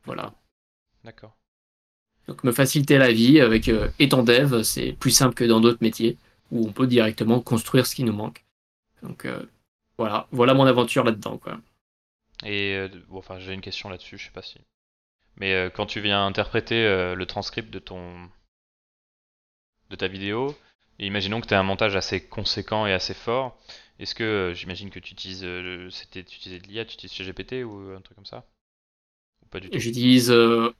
Voilà. D'accord. Donc me faciliter la vie avec euh, étant dev, c'est plus simple que dans d'autres métiers où on peut directement construire ce qui nous manque. Donc euh, voilà, voilà mon aventure là-dedans quoi. Et euh, bon, enfin, j'ai une question là-dessus, je sais pas si. Mais quand tu viens interpréter le transcript de ton de ta vidéo, imaginons que tu as un montage assez conséquent et assez fort, est-ce que j'imagine que tu utilises le- c'était tu utilisais de l'IA, tu utilises ChatGPT ou un truc comme ça? Ou pas du tout? J'utilise euh,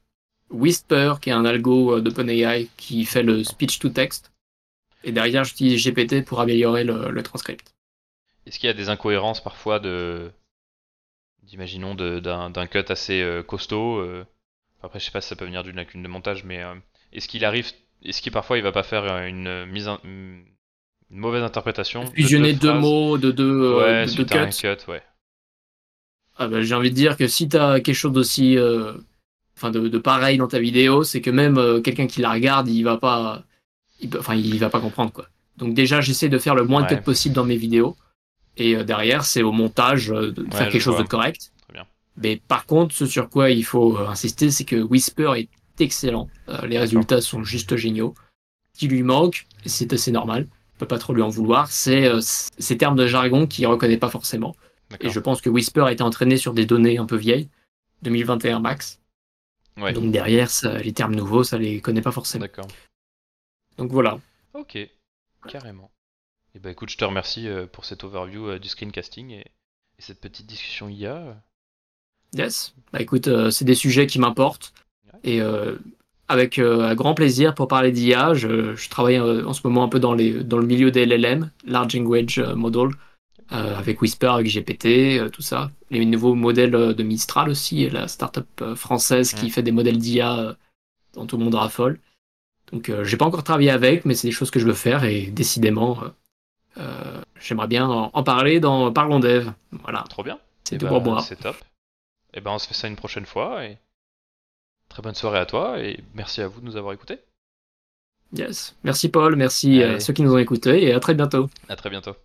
Whisper, qui est un algo euh, d'OpenAI qui fait le speech to text. Et derrière, j'utilise GPT pour améliorer le, le transcript. Est-ce qu'il y a des incohérences parfois de d'imaginons de- d'un cut assez euh, costaud euh, Après, je sais pas si ça peut venir d'une lacune de montage, mais est-ce qu'il arrive, est-ce qu'il parfois il va pas faire une mise en- une mauvaise interprétation de Fusionner deux, phrases mots de deux, Ouais, de deux un cuts. cut, ouais. Ah bah, J'ai envie de dire que si tu as quelque chose d'aussi. euh, Enfin, de, de pareil dans ta vidéo, c'est que même euh, quelqu'un qui la regarde, il va pas. il peut- Enfin, il va pas comprendre quoi. Donc, déjà, j'essaie de faire le moins de Ouais. cuts possible dans mes vidéos. Et euh, derrière, c'est au montage euh, de Ouais, faire quelque chose vois. de correct. Très bien. Mais par contre, ce sur quoi il faut insister, c'est que Whisper est excellent. Les résultats sont juste géniaux. Ce qui lui manque, et c'est assez normal, on peut pas trop lui en vouloir, c'est ces termes de jargon qu'il reconnaît pas forcément. Et je pense que Whisper a été entraîné sur des données un peu vieilles, 2021 max. Ouais. Donc derrière, ça- les termes nouveaux, ça les connaît pas forcément. D'accord. Donc voilà. Ok. Carrément. Et bah écoute, je te remercie euh, pour cette overview euh, du screencasting et, et cette petite discussion IA. Yes. Bah écoute, euh, c'est des sujets qui m'importent. Et euh, avec euh, un grand plaisir pour parler d'IA, je, je travaille en ce moment un peu dans, les, dans le milieu des LLM, Large Language Model, avec Whisper, avec GPT, euh, tout ça. Les nouveaux modèles euh, de Mistral aussi, la startup euh, française qui fait des modèles d'IA euh, dont tout le monde raffole. Donc euh, j'ai pas encore travaillé avec, mais c'est des choses que je veux faire et décidément, euh, euh, j'aimerais bien en, en parler dans Parlons Dev. Voilà, Trop bien. c'est Eh tout bah, pour moi. C'est top. Et ben on se fait ça une prochaine fois et très bonne soirée à toi et merci à vous de nous avoir écoutés. Yes. Merci Paul, merci à ceux qui nous ont écoutés et à très bientôt. À très bientôt.